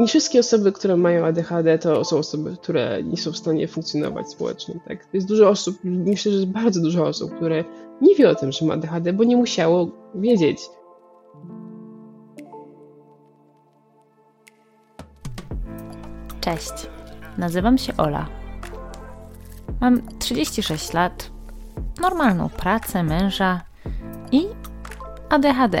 nie wszystkie osoby, które mają ADHD, to są osoby, które nie są w stanie funkcjonować społecznie. Tak? Jest dużo osób, myślę, że jest bardzo dużo osób, które nie wie o tym, że ma ADHD, bo nie musiało wiedzieć. Cześć, nazywam się Ola. Mam 36 lat, normalną pracę, męża i ADHD.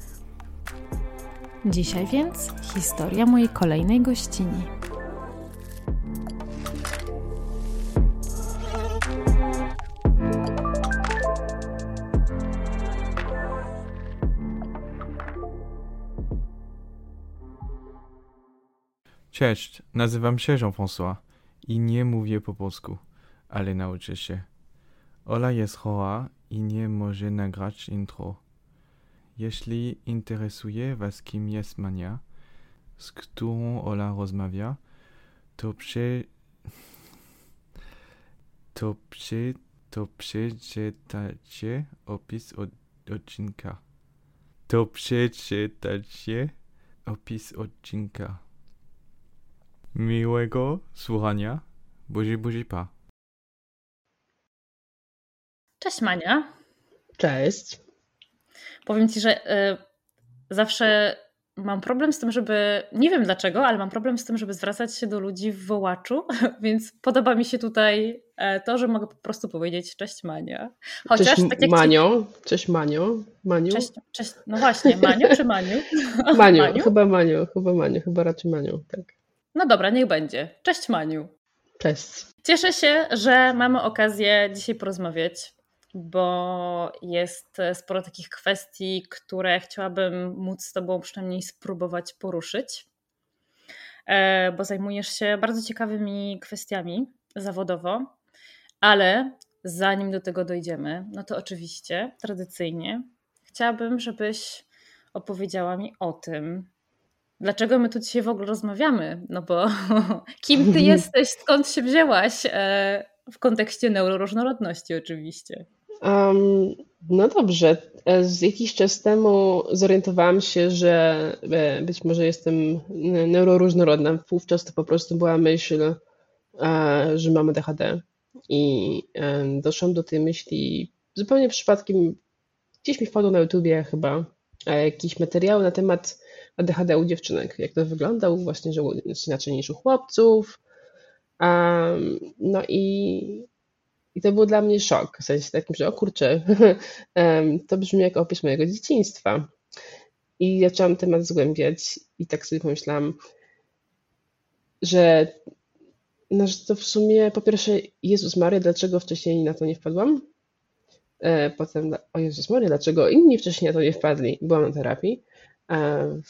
Dzisiaj więc historia mojej kolejnej gościni. Cześć, nazywam się Jean-François i nie mówię po polsku, ale nauczę się. Ola jest chora i nie może nagrać intro. Jeśli interesuje Was, kim jest Mania, z którą Ola rozmawia, to prze... to prze... to przeczytacie opis od... odcinka. To przeczytacie opis odcinka. Miłego słuchania. Buzi, buzi, pa. Cześć Mania. Cześć. Powiem Ci, że y, zawsze mam problem z tym, żeby, nie wiem dlaczego, ale mam problem z tym, żeby zwracać się do ludzi w wołaczu, więc podoba mi się tutaj e, to, że mogę po prostu powiedzieć cześć Mania. Chociaż cześć tak jak Manio, ci... cześć Manio, Maniu. Cześć, cześć, no właśnie, Manio czy Maniu? Maniu, Maniu? chyba Maniu, chyba Maniu, chyba raczej Maniu, tak. No dobra, niech będzie. Cześć Maniu. Cześć. Cieszę się, że mamy okazję dzisiaj porozmawiać, bo jest sporo takich kwestii, które chciałabym móc z Tobą przynajmniej spróbować poruszyć, e, bo zajmujesz się bardzo ciekawymi kwestiami zawodowo, ale zanim do tego dojdziemy, no to oczywiście tradycyjnie chciałabym, żebyś opowiedziała mi o tym, dlaczego my tu dzisiaj w ogóle rozmawiamy? No bo kim ty jesteś, skąd się wzięłaś e, w kontekście neuroróżnorodności oczywiście? Um, no dobrze. E, z jakiś czas temu zorientowałam się, że e, być może jestem neuroróżnorodna. Wówczas to po prostu była myśl, że mam ADHD. I doszłam do tej myśli zupełnie przypadkiem. Gdzieś mi wpadło na YouTubie chyba jakiś materiał na temat ADHD u dziewczynek, jak to wyglądał, właśnie, że jest inaczej niż u chłopców. No i, i to był dla mnie szok, w sensie takim, że o kurczę, to brzmi jak opis mojego dzieciństwa. I zaczęłam temat zgłębiać i tak sobie pomyślałam, że, no, że to w sumie po pierwsze Jezus Maria, dlaczego wcześniej na to nie wpadłam? E, potem, o Jezus Maria, dlaczego inni wcześniej na to nie wpadli? Byłam na terapii. E,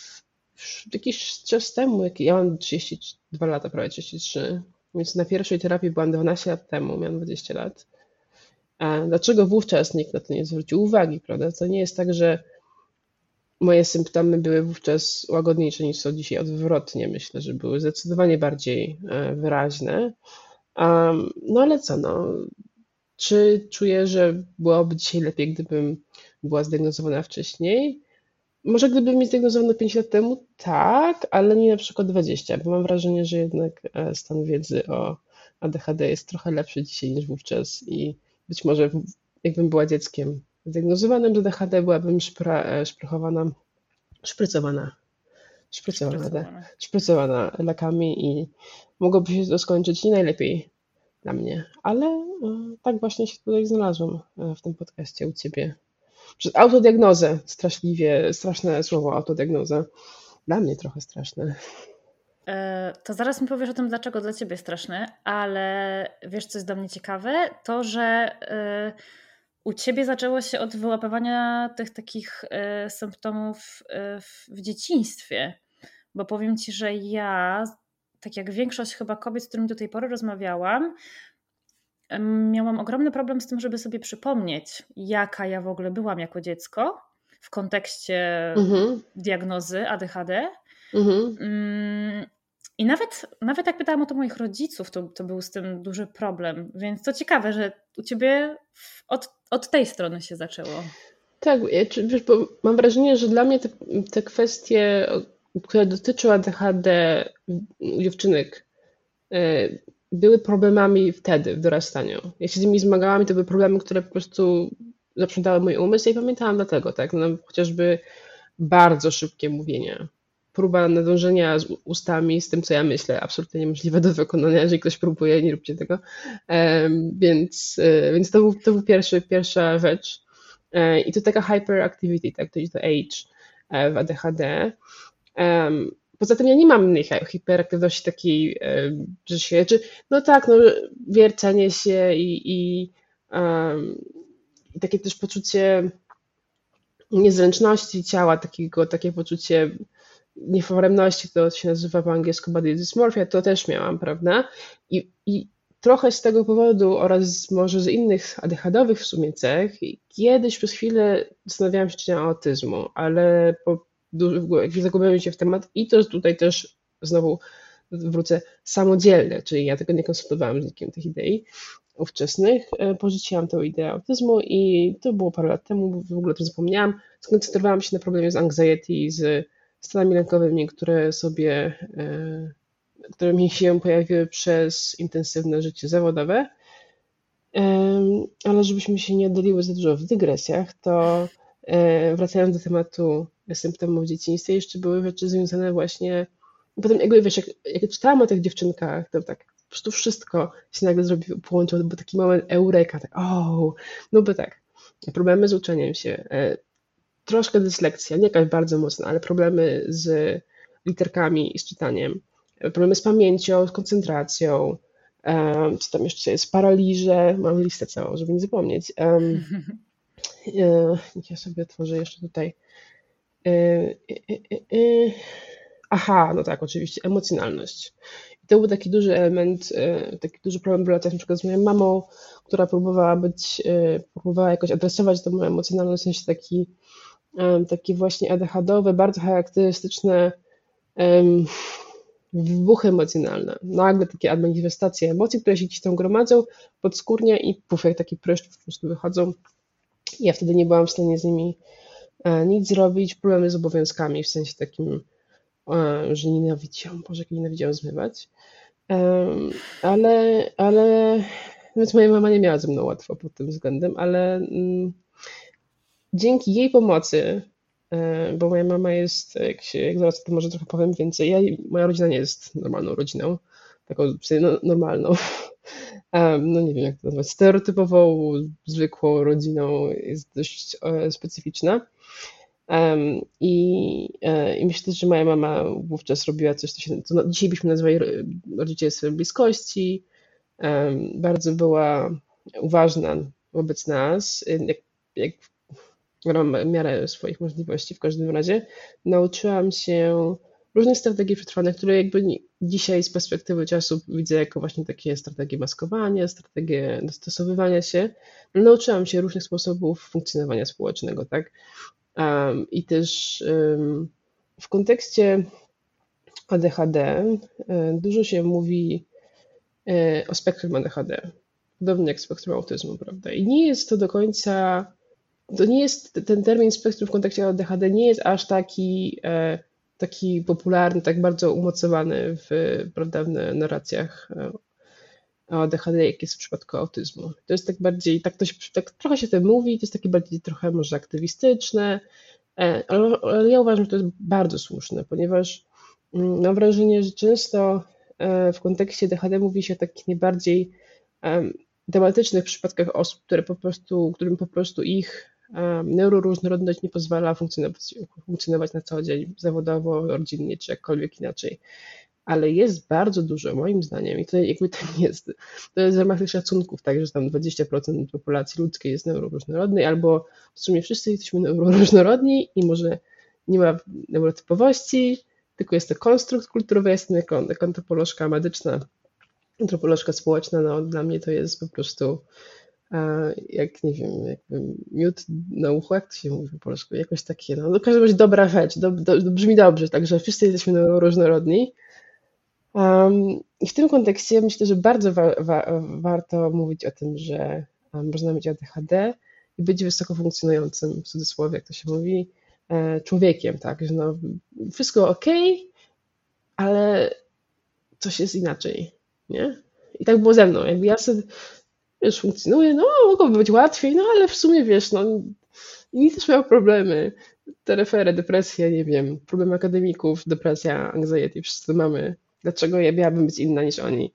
jakiś czas temu, jak ja mam 32 lata, prawie 33, więc na pierwszej terapii byłam 12 lat temu, miałam 20 lat. A dlaczego wówczas nikt na to nie zwrócił uwagi, prawda? To nie jest tak, że moje symptomy były wówczas łagodniejsze niż są dzisiaj, odwrotnie myślę, że były zdecydowanie bardziej e, wyraźne. No ale co, no, czy czuję, że byłoby dzisiaj lepiej, gdybym była zdiagnozowana wcześniej? Może gdyby mi zdiagnozowano 5 lat temu, tak, ale nie na przykład 20, bo mam wrażenie, że jednak e, stan wiedzy o ADHD jest trochę lepszy dzisiaj niż wówczas i być może jakbym była dzieckiem zdiagnozowanym z ADHD, byłabym szpra, e, szprychowana, szprycowana, szprycowana, szprycowana. szprycowana lekami i mogłoby się to skończyć nie najlepiej dla mnie, ale e, tak właśnie się tutaj znalazłam w tym podcaście u Ciebie. Przez autodiagnozę, straszliwie, straszne słowo autodiagnoza. Dla mnie trochę straszne. E, to zaraz mi powiesz o tym, dlaczego dla ciebie straszne, ale wiesz, co jest dla mnie ciekawe? To, że u ciebie zaczęło się od wyłapywania tych takich symptomów w dzieciństwie. Bo powiem ci, że ja tak jak większość chyba kobiet, z którymi do tej pory rozmawiałam, miałam ogromny problem z tym, żeby sobie przypomnieć, jaka ja w ogóle byłam jako dziecko w kontekście mhm. diagnozy ADHD. Mhm. Mm, I nawet, nawet jak pytałam o to moich rodziców, to, to był z tym duży problem. Więc to ciekawe, że u ciebie od, od tej strony się zaczęło. Tak, wiesz, bo mam wrażenie, że dla mnie te, te kwestie które dotyczą ADHD dziewczynek, e, były problemami wtedy, w dorastaniu. Ja się z nimi zmagałam i to były problemy, które po prostu zaprzątały mój umysł i pamiętałam dlatego, tak, no, chociażby bardzo szybkie mówienie, próba nadążenia z ustami z tym, co ja myślę, absolutnie niemożliwe do wykonania, jeżeli ktoś próbuje, nie róbcie tego, e, więc, e, więc to był, to był pierwszy, pierwsza rzecz. I to taka hyperactivity, tak, to jest to age w ADHD, Poza tym ja nie mam innej hiperaktywności takiej, że się, czy, no tak, no wiercenie się i, i, um, i takie też poczucie niezręczności ciała, takiego, takie poczucie nieforemności, to się nazywa po angielsku body dysmorphia, to też miałam, prawda? I, I trochę z tego powodu oraz może z innych ADHD-owych w sumie cech, kiedyś przez chwilę zastanawiałam się, czy nie autyzmu, ale po jakby zagubiłem się w temat i to tutaj też znowu wrócę samodzielne, czyli ja tego nie konsultowałam z nikim tych idei ówczesnych. E, porzuciłam tę ideę autyzmu i to było parę lat temu, w ogóle to zapomniałam. Skoncentrowałam się na problemie z anxiety, z stanami lękowymi, które sobie, e, które mi się pojawiły przez intensywne życie zawodowe. Ale żebyśmy się nie oddaliły za dużo w dygresjach, to e, wracając do tematu symptomów w dzieciństwie, jeszcze były rzeczy związane właśnie. Potem jakby wiesz, jak, jak czytałam o tych dziewczynkach, to tak po prostu wszystko się nagle zrobiło, połączyło, był taki moment eureka, tak o, no bo tak, problemy z uczeniem się, e, troszkę dyslekcja, nie jakaś bardzo mocna, ale problemy z literkami i z czytaniem, e, problemy z pamięcią, z koncentracją, e, co tam jeszcze jest, paraliże, mam listę całą, żeby nie zapomnieć. Um, ja sobie otworzę jeszcze tutaj Y, y, y, aha, no tak, oczywiście, emocjonalność. I to był taki duży element, taki duży problem w relacjach na przykład z moją mamą, która próbowała być, próbowała jakoś adresować tę moją emocjonalność, w sensie taki, takie właśnie ADHD-owe, bardzo charakterystyczne wybuchy emocjonalne. Nagle takie manifestacje emocji, które się gdzieś tam gromadzą podskórnie i puf, jak taki pryszcz po prostu wychodzą. Ja wtedy nie byłam w stanie z nimi nic zrobić, problemy z obowiązkami, w sensie takim, e, że nienawidziłam, Boże, jak nienawidziłam zmywać. Ale, ale, więc moja mama nie miała ze mną łatwo pod tym względem, ale mm, dzięki jej pomocy, e, bo moja mama jest, jak, się, jak zaraz to może trochę powiem więcej, ja, moja rodzina nie jest normalną rodziną, taką no, normalną, no nie wiem jak to nazwać, stereotypową, zwykłą rodziną, jest dość specyficzna. I, e, I myślę, że moja mama wówczas robiła coś, co, się, co dzisiaj byśmy nazwali rodzicielstwem bliskości. Bardzo była uważna wobec nas, jak, jak w miarę swoich możliwości w każdym razie. Nauczyłam się różnych strategii przetrwania, które jakby dzisiaj z perspektywy czasu widzę jako właśnie takie strategie maskowania, strategie dostosowywania się. Nauczyłam się różnych sposobów funkcjonowania społecznego, tak? I też w kontekście ADHD e, dużo się mówi e, o spektrum ADHD, podobnie jak spektrum autyzmu, prawda? I nie jest to do końca, to nie jest ten termin spektrum w kontekście ADHD nie jest aż taki, e, taki popularny, tak bardzo umocowany w, prawda, w narracjach ADHD, jak jest w przypadku autyzmu. To jest tak bardziej, tak, to się, tak trochę się tym mówi, to jest takie bardziej trochę może aktywistyczne, e, ale, ale ja uważam, że to jest bardzo słuszne, ponieważ mm, mam wrażenie, że często e, w kontekście DHD mówi się o takich najbardziej dramatycznych przypadkach osób, które po prostu, którym po prostu ich neuroróżnorodność nie pozwala funkcjonować, funkcjonować na co dzień, zawodowo, rodzinnie czy jakkolwiek inaczej. Ale jest bardzo dużo, moim zdaniem, i to jakby to nie jest, to jest w ramach tych szacunków, tak, że tam 20% populacji ludzkiej jest neuroróżnorodnej, albo w sumie wszyscy jesteśmy neuroróżnorodni i może nie ma neurotypowości, tylko jest to konstrukt kulturowy, jestem jako, jako antropolożka medyczna, antropolożka społeczna, no dla mnie to jest po prostu jak nie wiem, jakby miód na uchu, jak to się mówi po polsku, jakoś takie, no, każdym razie dobra rzecz, do, do, brzmi dobrze, także wszyscy jesteśmy różnorodni. I w tym kontekście myślę, że bardzo wa wa warto mówić o tym, że można mieć ADHD i być wysoko funkcjonującym, w cudzysłowie, jak to się mówi, e, człowiekiem, tak, że no, wszystko ok, ale coś jest inaczej, nie? I tak było ze mną, jakby ja sobie wiesz, funkcjonuje, no mogłoby być łatwiej, no ale w sumie wiesz, no inni też miał problemy, te refery, depresje, nie wiem, problemy akademików, depresja, anxiety, wszyscy mamy. Dlaczego ja miałabym być inna niż oni?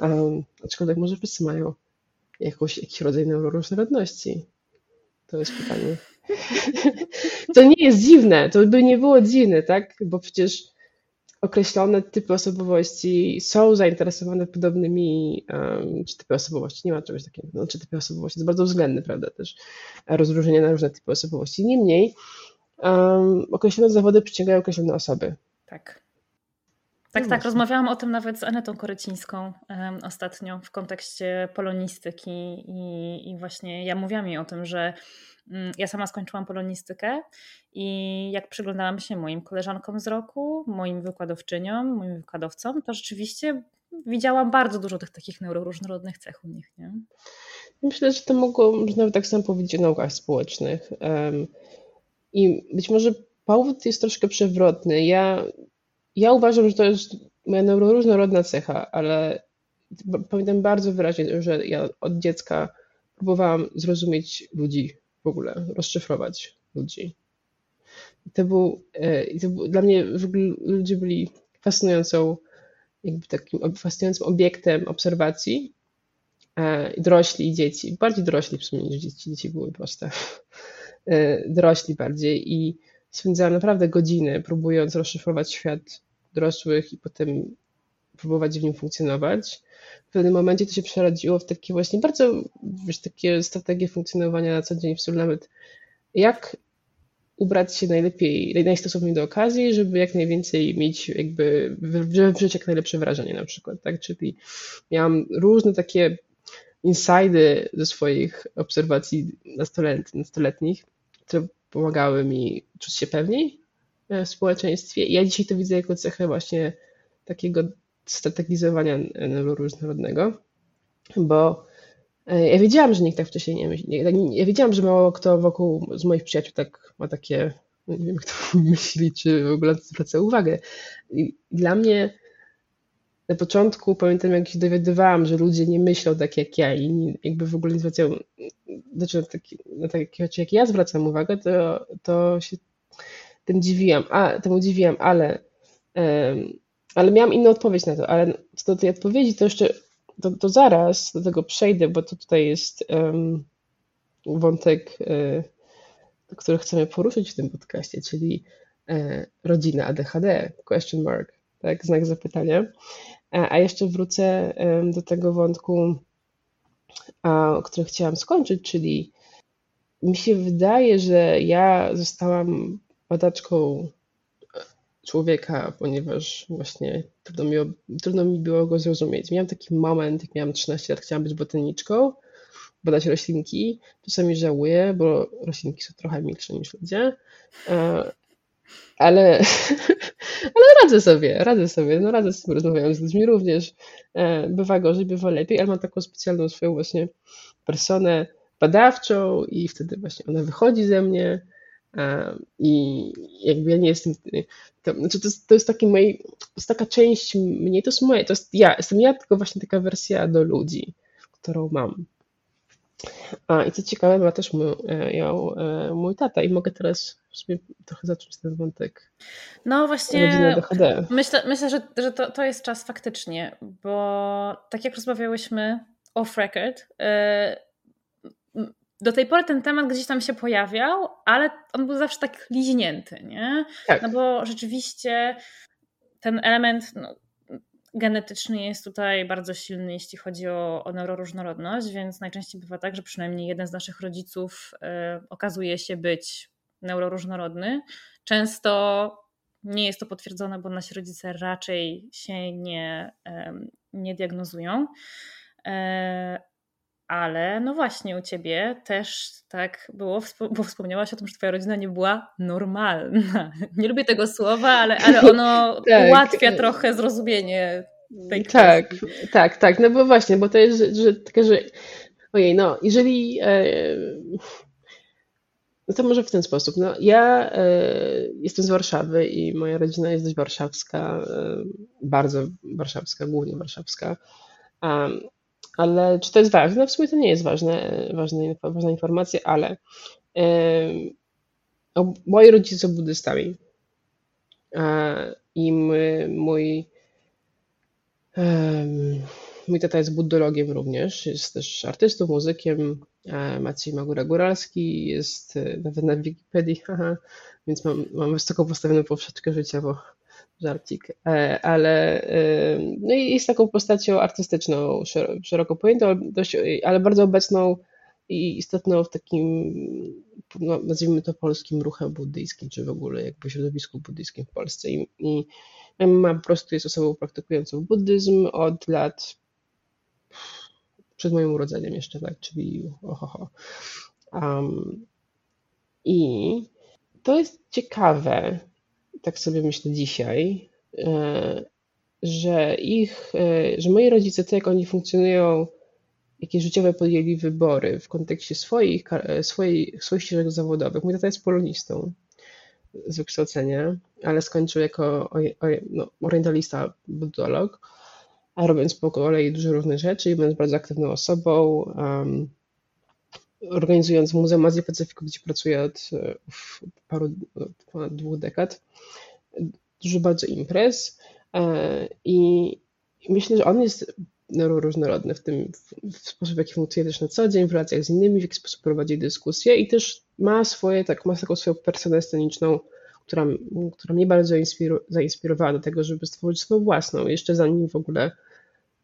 Um, aczkolwiek może wszyscy mają jakoś, jakiś rodzaj neuroróżnorodności. To jest pytanie. to nie jest dziwne, to by nie było dziwne, tak? Bo przecież określone typy osobowości są zainteresowane podobnymi, um, czy typy osobowości, nie ma czegoś takiego, no, czy typy osobowości, jest bardzo względne, prawda, też rozróżnienie na różne typy osobowości. Niemniej um, określone zawody przyciągają określone osoby. Tak. Tak, no tak. Właśnie. Rozmawiałam o tym nawet z Anetą Korycińską um, ostatnio w kontekście polonistyki i, i właśnie ja mówiłam jej o tym, że Mm, ja sama skończyłam polonistykę i jak przyglądałam się moim koleżankom z roku, moim wykładowczyniom, moim wykładowcom, to rzeczywiście widziałam bardzo dużo tych takich neuroróżnorodnych cech u nich. Nie? Myślę, że to mogło, można tak samo powiedzieć o naukach społecznych. I być może powód jest troszkę przewrotny. Ja, ja uważam, że to jest moja neuroróżnorodna cecha, ale pamiętam bardzo wyraźnie, że ja od dziecka próbowałam zrozumieć ludzi, w ogóle rozszyfrować ludzi. To był, e, to był dla mnie w ogóle ludzie byli fascynującą, jakby takim fascynującym obiektem obserwacji. E, dorośli i dzieci, bardziej dorośli w sumie niż dzieci, dzieci były proste. E, dorośli bardziej i spędzałam naprawdę godziny próbując rozszyfrować świat dorosłych i potem próbować w nim funkcjonować. W pewnym momencie to się przerodziło w takie właśnie bardzo, wiesz, takie strategie funkcjonowania na co dzień w nawet jak ubrać się najlepiej, najstosowniej do okazji, żeby jak najwięcej mieć jakby, wziąć jak najlepsze wrażenie na przykład, tak, czyli miałam różne takie insajdy ze swoich obserwacji nastolet, nastoletnich, które pomagały mi czuć się pewniej w społeczeństwie. I ja dzisiaj to widzę jako cechę właśnie takiego strategizowania różnorodnego, bo e, ja wiedziałam, że nikt tak wcześniej nie myśli. Ja wiedziałam, że mało kto wokół z moich przyjaciół tak ma takie, no nie wiem kto myśli, czy w ogóle zwraca uwagę. I dla mnie na początku pamiętam, jak się dowiadywałam, że ludzie nie myślą tak jak ja i jakby w ogóle nie zwracają, znaczy na takie, na takie rzeczy jak ja zwracam uwagę, to, to się tym dziwiłam, a, temu dziwiłam, ale um, ale miałam inną odpowiedź na to, ale co do tej odpowiedzi, to jeszcze to, to zaraz do tego przejdę, bo to tutaj jest um, wątek, y, który chcemy poruszyć w tym podcaście, czyli y, rodzina ADHD, question mark, tak, znak zapytania. A, a jeszcze wrócę do tego wątku, którym chciałam skończyć, czyli mi się wydaje, że ja zostałam badaczką człowieka, ponieważ właśnie trudno mi, trudno mi było go zrozumieć. Miałam taki moment, jak miałam 13 lat, chciałam być botaniczką, badać roślinki. Czasami żałuję, bo roślinki są trochę milsze niż ludzie. E, ale, ale radzę sobie, radzę sobie, no radzę sobie, rozmawiam z ludźmi również. E, bywa gorzej, bywa lepiej, ale mam taką specjalną swoją właśnie personę badawczą i wtedy właśnie ona wychodzi ze mnie i jakby ja nie jestem. To, znaczy to, jest, to jest taki to jest taka część mnie, to jest moje, to jest ja, jestem ja, tylko właśnie taka wersja do ludzi, którą mam. A i co ciekawe, ma też mój, e, ją e, mój tata i mogę teraz sobie trochę zacząć ten wątek. No właśnie, myślę, myślę że, że to, to jest czas faktycznie, bo tak jak rozmawiałyśmy off record, e, do tej pory ten temat gdzieś tam się pojawiał, ale on był zawsze tak liźnięty, nie? Tak. No bo rzeczywiście ten element no, genetyczny jest tutaj bardzo silny, jeśli chodzi o, o neuroróżnorodność, więc najczęściej bywa tak, że przynajmniej jeden z naszych rodziców y, okazuje się być neuroróżnorodny. Często nie jest to potwierdzone, bo nasi rodzice raczej się nie, nie diagnozują. Y, ale no właśnie u ciebie też tak było, bo wspomniałaś o tym, że twoja rodzina nie była normalna. Nie lubię tego słowa, ale, ale ono tak. ułatwia trochę zrozumienie tej Tak, kwestii. tak, tak. No bo właśnie, bo to jest, że, że że ojej, no jeżeli e, no to może w ten sposób. No, ja e, jestem z Warszawy i moja rodzina jest dość warszawska, e, bardzo warszawska, głównie warszawska. Um, ale czy to jest ważne? No w sumie to nie jest ważne, ważne ważna informacja, ale o, moi rodzice są buddystami. I my, mój, mój tata jest buddologiem również, jest też artystą, muzykiem. Maciej Magura Góralski jest e, nawet na Wikipedii, więc mam, mam wysoko postawioną poprzeczkę życia, bo żarcik, e, ale e, no i jest taką postacią artystyczną, szeroko pojętą, ale bardzo obecną i istotną w takim, no, nazwijmy to polskim ruchem buddyjskim, czy w ogóle jakby środowisku buddyjskim w Polsce. I, i mama po prostu jest osobą praktykującą buddyzm od lat przed moim urodzeniem jeszcze, tak, czyli ohoho. Um, I to jest ciekawe, tak sobie myślę dzisiaj, e, że ich, e, że moi rodzice, to jak oni funkcjonują, jakie życiowe podjęli wybory w kontekście swoich, e, swoich, swoich ścieżek zawodowych. Mój tata jest polonistą z wykształcenia, ale skończył jako no, orientalista, buddolog, a robiąc po kolei dużo różnych rzeczy i będąc bardzo aktywną osobą, um, organizując Muzeum Azji Pacyfiku, gdzie pracuję od paru, od ponad dwóch dekad dużo bardzo imprez e, i myślę, że on jest różnorodny w tym w sposób, w jaki funkcjonuje też na co dzień, w relacjach z innymi, w jaki sposób prowadzi dyskusje i też ma swoje, tak, ma taką swoją personę sceniczną, która, która mnie bardzo zainspirowała do tego, żeby stworzyć swoją własną, jeszcze zanim w ogóle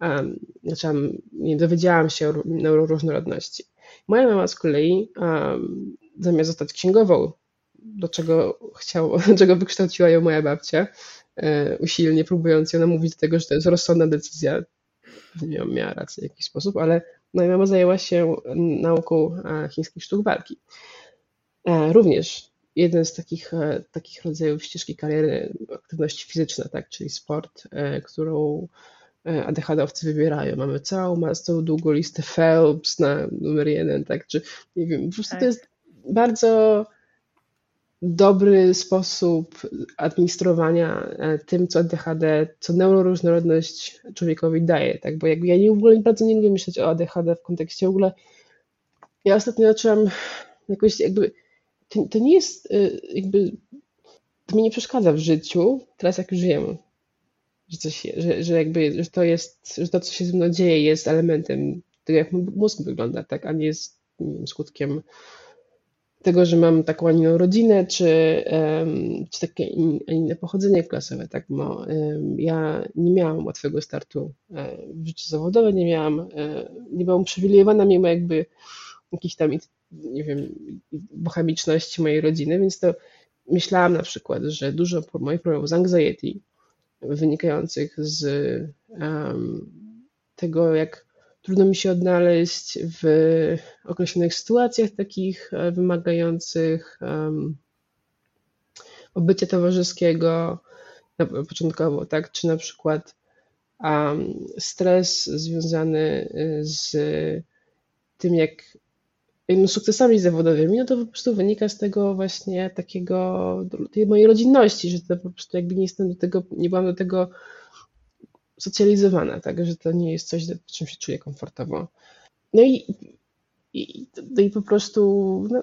um, zaczęłam, nie dowiedziałam się o neuroróżnorodności. Moja mama z kolei um, zamiast zostać księgową do czego chciał, do czego wykształciła ją moja babcia, e, usilnie próbując ją namówić do tego, że to jest rozsądna decyzja. Nie miała rację w jakiś sposób, ale moja mama zajęła się nauką e, chińskich sztuk walki. E, również jeden z takich, takich rodzajów ścieżki kariery, aktywność fizyczna, tak, czyli sport, którą ADHD-owcy wybierają. Mamy całą, ma całą długą listę Phelps na numer jeden, tak, czy nie wiem, po prostu tak. to jest bardzo dobry sposób administrowania e, tym, co ADHD, co neuroróżnorodność człowiekowi daje, tak? Bo jakby ja nie, w ogóle bardzo nie lubię myśleć o ADHD w kontekście w ogóle. Ja ostatnio zaczęłam jakoś jakby, to, to nie jest e, jakby, to mi nie przeszkadza w życiu, teraz jak już żyjemy, że coś, że, że jakby, że to jest, że to, co się ze mną dzieje jest elementem tego, jak mózg wygląda, tak? A nie jest nie wiem, skutkiem tego, że mam taką, a inną rodzinę, czy, czy takie inne pochodzenie klasowe. Tak? Bo, ja nie miałam łatwego startu e, w życiu zawodowym, nie miałam, e, nie byłam uprzywilejowana mimo jakby jakiejś tam, nie wiem, bohemiczności mojej rodziny, więc to myślałam na przykład, że dużo moich problemów z anxiety wynikających z um, tego, jak trudno mi się odnaleźć w określonych sytuacjach takich e, wymagających um, obycia towarzyskiego początkowo, tak? Czy na przykład um, stres związany y, z tym, jak sukcesami zawodowymi, no to po prostu wynika z tego właśnie takiego, tej mojej rodzinności, że to po prostu jakby nie jestem do tego, nie byłam do tego socjalizowana, tak, że to nie jest coś, czym się czuję komfortowo. No i, i, no i po prostu no,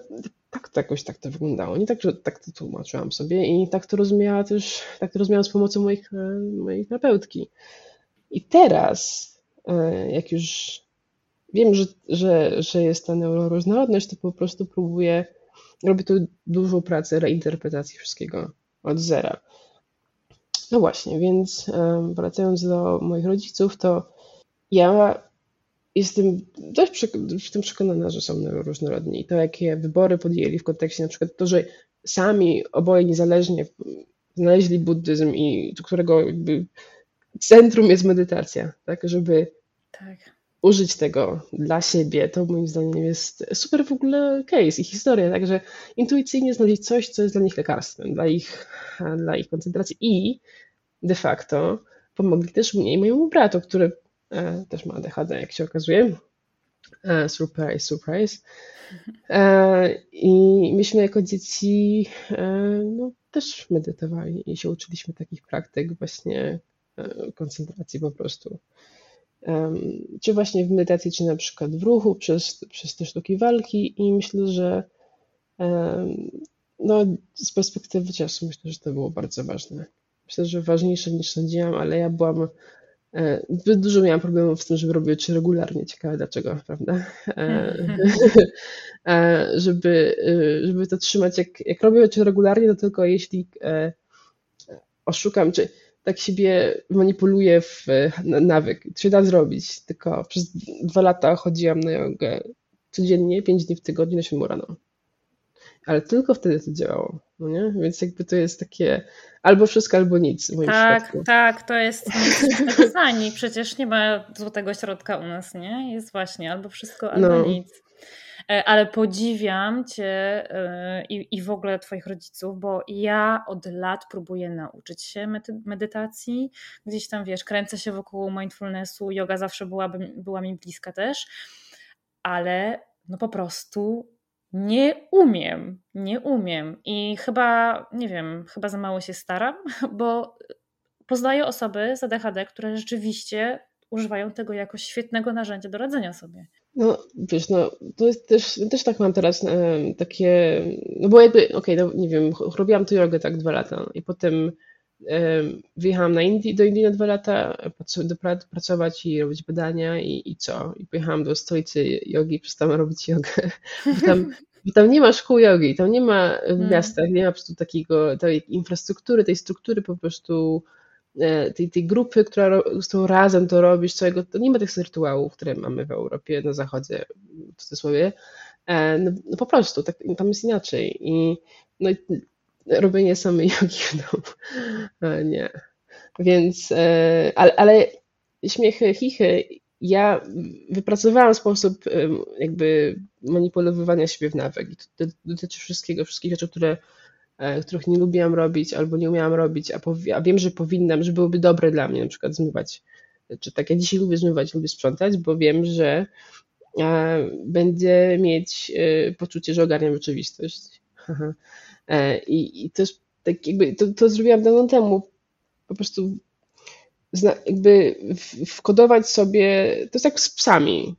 tak to jakoś tak to wyglądało. Nie tak, że tak to tłumaczyłam sobie i tak to rozumiała też, tak to rozumiałam z pomocą moich, e, mojej terapeutki. I teraz, e, jak już wiem, że, że, że jest ta neuroróżnorodność, to po prostu próbuję, robię tu dużą pracę reinterpretacji wszystkiego od zera. No właśnie, więc wracając do moich rodziców, to ja jestem dość tym przekonana, że są różnorodni. I to, jakie wybory podjęli w kontekście na przykład to, że sami oboje niezależnie znaleźli buddyzm i którego jakby centrum jest medytacja, tak, żeby tak. Użyć tego dla siebie, to moim zdaniem jest super w ogóle case i historia, także intuicyjnie znaleźć coś, co jest dla nich lekarstwem, dla ich, dla ich koncentracji i de facto pomogli też mnie i mojemu bratu, który e, też ma ADHD, jak się okazuje. E, surprise, surprise. E, I myśmy jako dzieci no, też medytowali i się uczyliśmy takich praktyk właśnie koncentracji po prostu. Czy właśnie w medytacji, czy na przykład w ruchu, przez, przez te sztuki walki i myślę, że no, z perspektywy czasu myślę, że to było bardzo ważne myślę, że ważniejsze niż sądziłam, ale ja byłam e, Zbyt dużo miałam problemów z tym, żeby robić rzeczy regularnie. Ciekawe dlaczego, prawda? E, e, żeby, żeby to trzymać, jak, jak robię rzeczy regularnie, to tylko jeśli oszukam, czy tak siebie manipuluję w nawyk. To się da zrobić, tylko przez dwa lata chodziłam na jogę codziennie, pięć dni w tygodniu na 7 rano ale tylko wtedy to działało, no nie? Więc jakby to jest takie albo wszystko, albo nic tak, przypadku. Tak, to jest sani. Przecież nie ma złotego środka u nas, nie? Jest właśnie albo wszystko, albo no. nic. E, ale podziwiam Cię e, i, i w ogóle Twoich rodziców, bo ja od lat próbuję nauczyć się medytacji. Gdzieś tam, wiesz, kręcę się wokół mindfulnessu, yoga zawsze byłaby, była mi bliska też, ale no po prostu nie umiem, nie umiem i chyba, nie wiem, chyba za mało się staram, bo poznaję osoby z ADHD, które rzeczywiście używają tego jako świetnego narzędzia do radzenia sobie. No, wiesz, no, to jest też, też tak mam teraz e, takie, no bo jakby, okej, okay, no, nie wiem, robiłam tu jogę tak dwa lata i potem e, wyjechałam na Indii, do Indii na dwa lata, do, pracować i robić badania i, i co? I pojechałam do stolicy jogi, przestałam robić jogę. Tam tam nie ma szkół jogi, tam nie ma w mm. miastach, nie ma po prostu takiego, tej infrastruktury, tej struktury po prostu, tej, tej grupy, która z tą razem to robisz, całego, to nie ma tych rytuałów, które mamy w Europie, na zachodzie, w cudzysłowie. E, no, no po prostu, tak, tam jest inaczej. I no, robienie samej jogi w domu, e, nie. Więc, ale, ale śmiechy, chichy ja wypracowałam sposób jakby manipulowania siebie w nawyk. I to dotyczy wszystkiego, wszystkich rzeczy, które, e, których nie lubiłam robić albo nie umiałam robić, a, a wiem, że powinnam, że byłoby dobre dla mnie na przykład zmywać. Czy tak, ja dzisiaj lubię zmywać, lubię sprzątać, bo wiem, że e, będzie mieć e, poczucie, że ogarniam rzeczywistość. I, i też tak jakby to, to zrobiłam dawno temu. Po prostu jakby wkodować sobie, to jest jak z psami,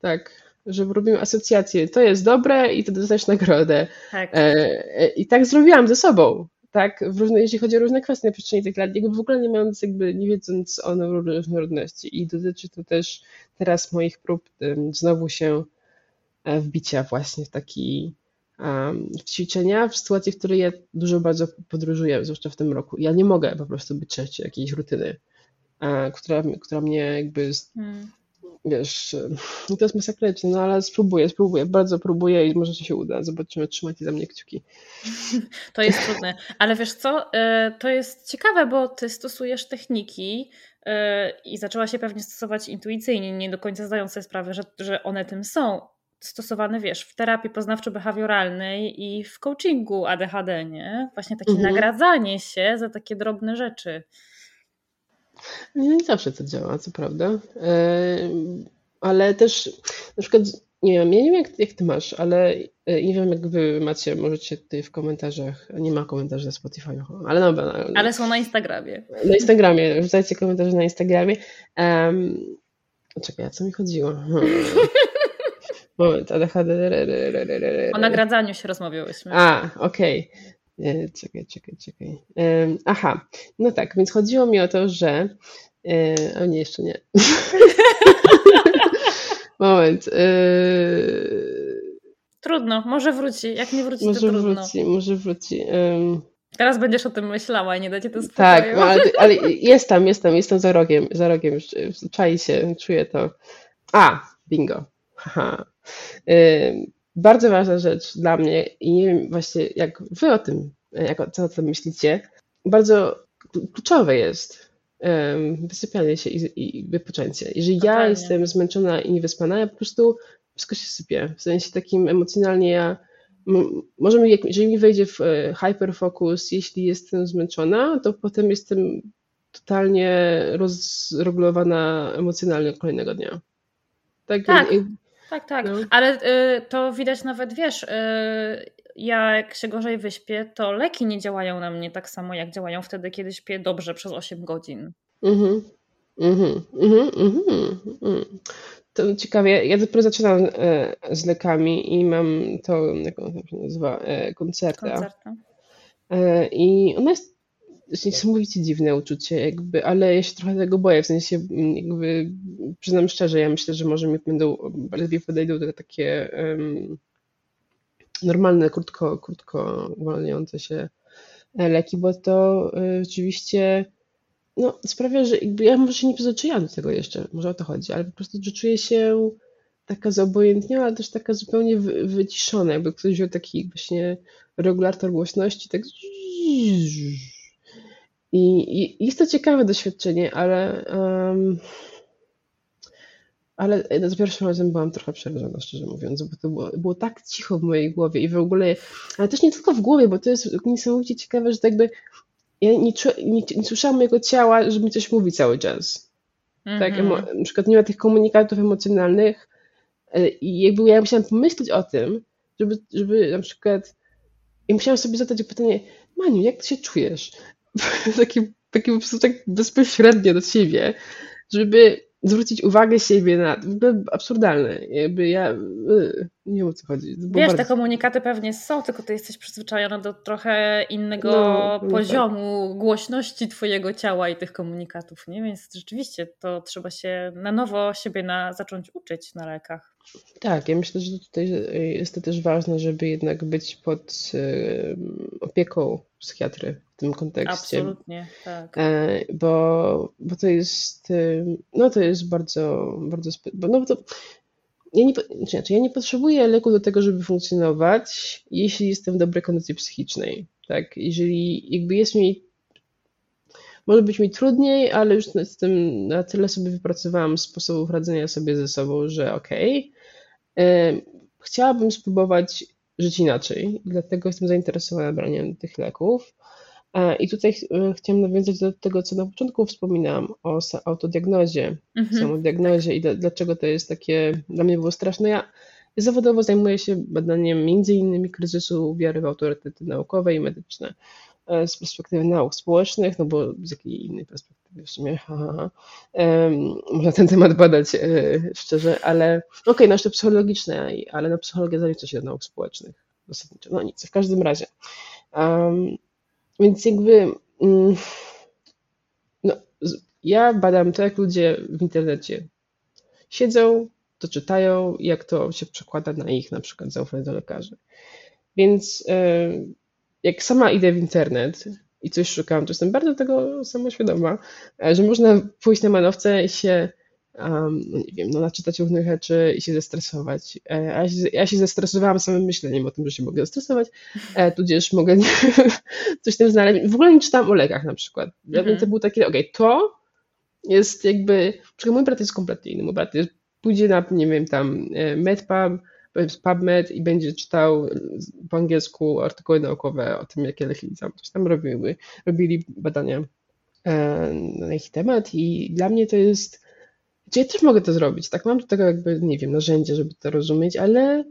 tak, że robimy asocjacje, to jest dobre i to dostajesz nagrodę. Tak. E, e, I tak zrobiłam ze sobą, tak, w różne, jeśli chodzi o różne kwestie na przestrzeni tych lat, jakby w ogóle nie mając, jakby nie wiedząc o różnorodności i dotyczy to też teraz moich prób znowu się e, wbicia właśnie w taki w ćwiczenia, w sytuacji, w której ja dużo bardzo podróżuję, zwłaszcza w tym roku. Ja nie mogę po prostu być częścią jakiejś rutyny która, która mnie jakby, hmm. Wiesz, to jest masakryczne, no ale spróbuję, spróbuję, bardzo próbuję i może się uda. Zobaczymy, trzymajcie za mnie kciuki. To jest trudne, ale wiesz co, e, to jest ciekawe, bo ty stosujesz techniki e, i zaczęła się pewnie stosować intuicyjnie, nie do końca zdając sobie sprawę, że, że one tym są stosowane, wiesz, w terapii poznawczo-behawioralnej i w coachingu ADHD, nie? Właśnie takie mhm. nagradzanie się za takie drobne rzeczy. Nie, zawsze to działa, co prawda. E, ale też na przykład, nie wiem, ja nie wiem jak, jak ty masz, ale e, nie wiem jak wy macie, możecie tutaj w komentarzach, nie ma komentarzy na Spotify, ale no, no, Ale są na Instagramie. Na Instagramie, wrzucajcie komentarze na Instagramie. Um, czekaj, a co mi chodziło? Hmm. Moment, ADHD. O nagradzaniu się rozmawiałyśmy. A, okej. Okay. E, czekaj, czekaj, czekaj. Aha, no tak, więc chodziło mi o to, że. O nie, jeszcze nie. moment. Trudno, może wróci. Jak nie wróci, może to trudno. Wróci, może wróci. Teraz będziesz o tym myślała i nie dacie to spokoju. Tak, ale, ale jest tam, jest tam, jestem za rogiem, za rogiem, czai się, czuję to. A, bingo. Haha. Bardzo ważna rzecz dla mnie i nie wiem właśnie jak wy o tym, jak, co o tym myślicie, bardzo kluczowe jest wysypianie się i, i wypoczęcie. Jeżeli Totalnie. ja jestem zmęczona i niewyspana, ja po prostu wszystko się sypie. W sensie takim emocjonalnie ja może mi, jeżeli mi wejdzie w e, hyperfocus, jeśli jestem zmęczona, to potem jestem totalnie rozregulowana emocjonalnie kolejnego dnia. Tak, tak, tak, tak. No. ale y, to widać nawet, wiesz, y, ja jak się gorzej wyśpię, to leki nie działają na mnie tak samo, jak działają wtedy, kiedy śpię dobrze przez 8 godzin. Mhm. Mhm. Mhm. Mhm. mhm. To ciekawie, ja dopiero zaczynam e, z lekami i mam to, jak on się nazywa, e, koncerta. Koncerta. E, I ona jest niesamowicie dziwne uczucie, jakby, ale ja się trochę tego boję, w sensie mm, jakby przyznam szczerze, ja myślę, że może mi będą lepiej podejdą do takie um, normalne, krótko, krótko uwalniające się leki, bo to rzeczywiście no, sprawia, że jakby ja może się nie przyzwyczaiłam do tego jeszcze, może o to chodzi, ale po prostu, że czuję się taka zobojętniała, ale też taka zupełnie wy, wyciszona, jakby ktoś wziął taki właśnie regulator głośności, tak i, i jest to ciekawe doświadczenie, ale um, ale za pierwszym razem byłam trochę przerażona, szczerze mówiąc, bo to było, było tak cicho w mojej głowie i w ogóle, ale też nie tylko w głowie, bo to jest niesamowicie ciekawe, że tak jakby ja nie, nie, nie słyszałam mojego ciała, żeby mi coś mówi cały czas. Tak, mhm. na przykład nie ma tych komunikatów emocjonalnych e, i jakby ja musiałam pomyśleć o tym, żeby, żeby na przykład i musiałam sobie zadać pytanie, Maniu, jak ty się czujesz? Takie po prostu tak bezpośrednio do siebie, żeby zwrócić uwagę siebie na. W ogóle absurdalne. Jakby ja y, nie wiem o co chodzi. Wiesz, bardzo... te komunikaty pewnie są, tylko ty jesteś przyzwyczajona do trochę innego no, poziomu tak. głośności twojego ciała i tych komunikatów, nie? Więc rzeczywiście to trzeba się na nowo siebie na, zacząć uczyć na lekach. Tak, ja myślę, że tutaj jest to też ważne, żeby jednak być pod opieką psychiatry tym kontekście. Absolutnie, tak. E, bo, bo to jest, y, no to jest bardzo, bardzo, no to, ja nie, znaczy, ja nie potrzebuję leku do tego, żeby funkcjonować, jeśli jestem w dobrej kondycji psychicznej, tak, jeżeli jakby jest mi może być mi trudniej, ale już z tym na tyle sobie wypracowałam sposobów radzenia sobie ze sobą, że okej. Okay. Chciałabym spróbować żyć inaczej, dlatego jestem zainteresowana braniem tych leków. E, I tutaj e, chciałam nawiązać do tego, co na początku wspominałam o autodiagnozie, mhm. samodiagnozie i dlaczego to jest takie, dla mnie było straszne. Ja zawodowo zajmuję się badaniem między innymi kryzysu wiary w autorytety naukowe i medyczne. E, z perspektywy nauk społecznych, no bo z jakiej innej perspektywy w sumie, ha, ha, ha. można ten temat badać szczerze, ale okej, okay, no jeszcze psychologiczne, ale na psychologię zalicza się do nauk społecznych zasadniczo, no nic, w każdym razie. Um, więc jakby um, no, ja badam to, jak ludzie w internecie siedzą, to czytają, jak to się przekłada na ich na przykład zaufanie do lekarzy. Więc jak sama idę w internet i coś szukam, to jestem bardzo tego samoświadoma, e, że można pójść na manowce i się um, no nie wiem, no naczytać różnych rzeczy i się zestresować. E, ja się, ja się zestresowałam samym myśleniem o tym, że się mogę zestresować, e, tudzież mogę coś tam znaleźć. W ogóle nie czytałam o lekach na przykład. Dla mnie to mhm. było takie, okej, okay, to jest jakby, przykład mój brat jest kompletnie inny, mój brat jest, pójdzie na, nie wiem, tam medpub, PubMed i będzie czytał po angielsku artykuły naukowe o tym, jakie leki tam coś tam robiły, robili badania e, na ich temat i dla mnie to jest, ja też mogę to zrobić, tak, mam do tego jakby, nie wiem, narzędzie, żeby to rozumieć, ale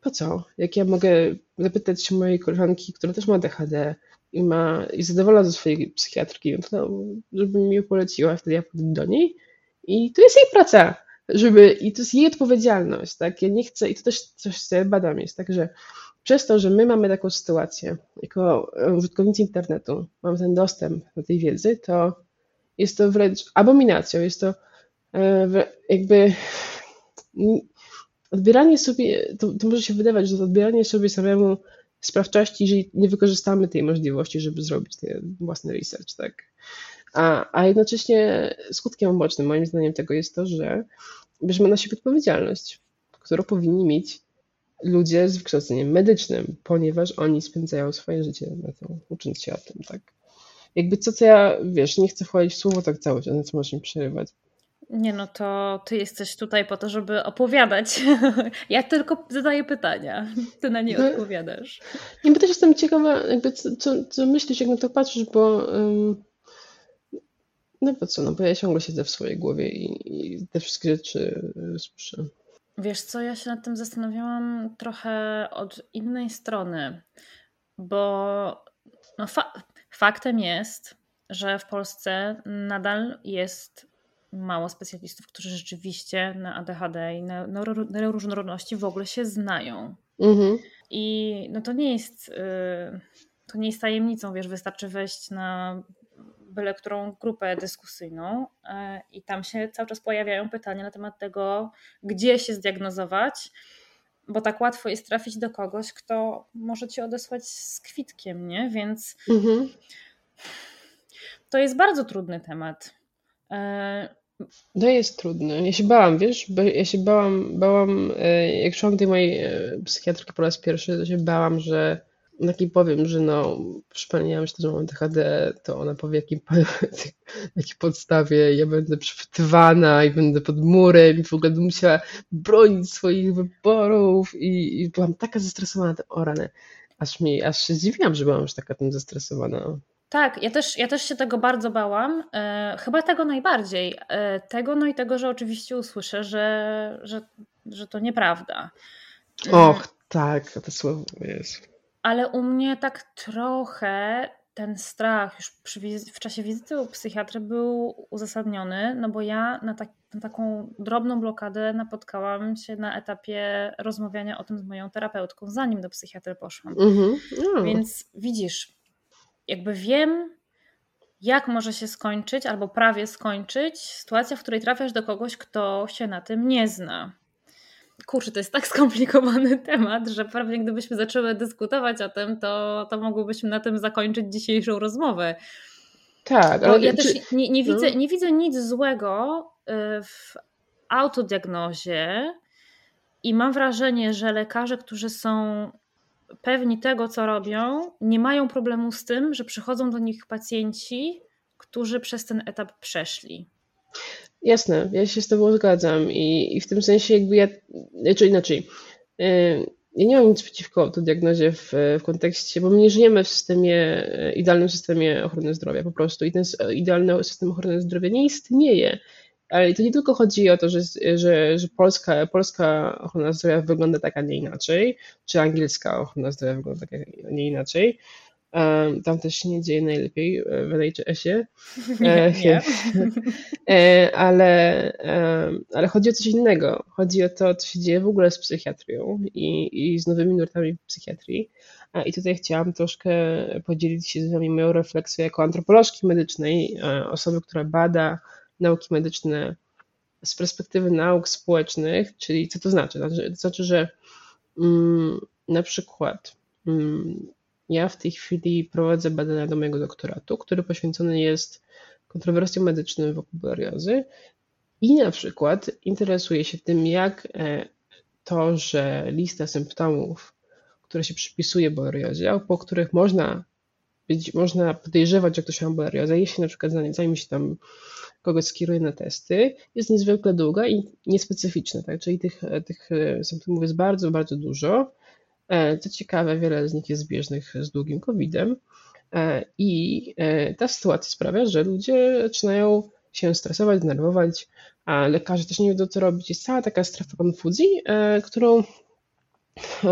po co? Jak ja mogę zapytać się mojej koleżanki, która też ma DHD i ma, i zadowolona ze swojej psychiatrki, no to żeby mi poleciła, wtedy ja pójdę do niej i to jest jej praca żeby, i to jest jej odpowiedzialność, tak, ja nie chcę, i to też coś, co ja badam, jest tak, że przez to, że my mamy taką sytuację, jako użytkownicy internetu, mamy ten dostęp do tej wiedzy, to jest to wręcz abominacją, jest to e, jakby odbieranie sobie, to, to może się wydawać, że odbieranie sobie samemu sprawczości, jeżeli nie wykorzystamy tej możliwości, żeby zrobić ten własny research, tak? A, a jednocześnie skutkiem ubocznym moim zdaniem tego jest to, że bierzemy na siebie odpowiedzialność, którą powinni mieć ludzie z wykształceniem medycznym, ponieważ oni spędzają swoje życie na to, ucząc się o tym, tak? Jakby co, co ja, wiesz, nie chcę wchodzić w słowo tak cały czas, więc możesz mi przerywać. Nie no, to ty jesteś tutaj po to, żeby opowiadać. Ja tylko zadaję pytania, ty na nie no, odpowiadasz. Nie, bo też jestem ciekawa, jakby co, co, co myślisz, jak na to patrzysz, bo um, no po co, no bo ja ciągle siedzę w swojej głowie i, i te wszystkie rzeczy y, słyszę. Wiesz co, ja się nad tym zastanawiałam trochę od innej strony, bo no fa faktem jest, że w Polsce nadal jest mało specjalistów, którzy rzeczywiście na ADHD i na neuroróżnorodności w ogóle się znają. Mhm. I no to nie jest y, to nie jest tajemnicą, wiesz, wystarczy wejść na byle którą grupę dyskusyjną e, i tam się cały czas pojawiają pytania na temat tego, gdzie się zdiagnozować, bo tak łatwo jest trafić do kogoś, kto może ci odesłać z kwitkiem, nie? Więc mhm. to jest bardzo trudny temat. E, to jest trudne. Ja się bałam, wiesz, ja się bałam, bałam, e, jak szłam do tej mojej psychiatrki po raz pierwszy, to się bałam, że taki powiem, że no, przypomniałam się, że mam DHD, to ona powie, jakim, jakiej podstawie ja będę przepytywana i będę pod murem i w ogóle będę musiała bronić swoich wyborów i, i byłam taka zestresowana o rany. Aż, mi, aż się zdziwiłam, że byłam już taka tym zestresowana. Tak, ja też, ja też się tego bardzo bałam. E, chyba tego najbardziej. E, tego, no i tego, że oczywiście usłyszę, że, że, że to nieprawda. Och, tak, to słowo jest ale u mnie tak trochę ten strach już przy, w czasie wizyty u psychiatry był uzasadniony, no bo ja na, tak, na, taką drobną blokadę napotkałam się na etapie rozmawiania o tym z moją terapeutką, zanim do psychiatry poszłam. Mm-hmm. No. Więc widzisz, jakby wiem, jak może się skończyć, albo prawie skończyć sytuacja, w której trafiasz do kogoś, kto się na tym nie zna kurczę, to jest tak skomplikowany temat, że pewnie gdybyśmy zaczęły dyskutować o tym, to, to mogłybyśmy na tym zakończyć dzisiejszą rozmowę. Tak, ale ja czy... też nie, nie, no. widzę, nie widzę nic złego y, w autodiagnozie i mam wrażenie, że lekarze, którzy są pewni tego, co robią, nie mają problemu z tym, że przychodzą do nich pacjenci, którzy przez ten etap przeszli. Jasne, ja się z Tobą zgadzam i, i w tym sensie jakby ja, czy inaczej, y, ja nie mam nic przeciwko autodiagnozie w, w kontekście, bo my nie żyjemy w systemie, y, idealnym systemie ochrony zdrowia po prostu i ten idealny system ochrony zdrowia nie istnieje. Ale to nie tylko chodzi o to, że, że, że polska, polska ochrona zdrowia wygląda tak, a nie inaczej, czy angielska ochrona zdrowia wygląda tak, a nie inaczej, tam też się nie dzieje najlepiej e, w NHS-ie. Nie, nie. E, ale, ale chodzi o coś innego. Chodzi o to, co się dzieje w ogóle z psychiatrią i, i z nowymi nurtami psychiatrii. I tutaj chciałam troszkę podzielić się z Wami moją refleksją jako antropolożki medycznej, e, osoby, która bada nauki medyczne z perspektywy nauk społecznych, czyli co to znaczy? To znaczy, że mm, na przykład mm, ja w tej chwili prowadzę badania do mojego doktoratu, który poświęcony jest kontrowersjom medycznym wokół boreliozy i na przykład interesuję się tym, jak e, to, że lista symptomów, które się przypisuje boreliozie, po których można być, można podejrzewać, że ktoś ma boreliozę, jeśli na przykład zanim się tam kogoś skieruje na testy, jest niezwykle długa i niespecyficzna, tak? czyli tych, tych symptomów jest bardzo, bardzo dużo E, co ciekawe, wiele z nich jest zbieżnych z długim COVID-em e, i e, ta sytuacja sprawia, że ludzie zaczynają się stresować, denerwować, a lekarze też nie wiedzą, co robić. Jest cała taka strefa konfuzji, którą,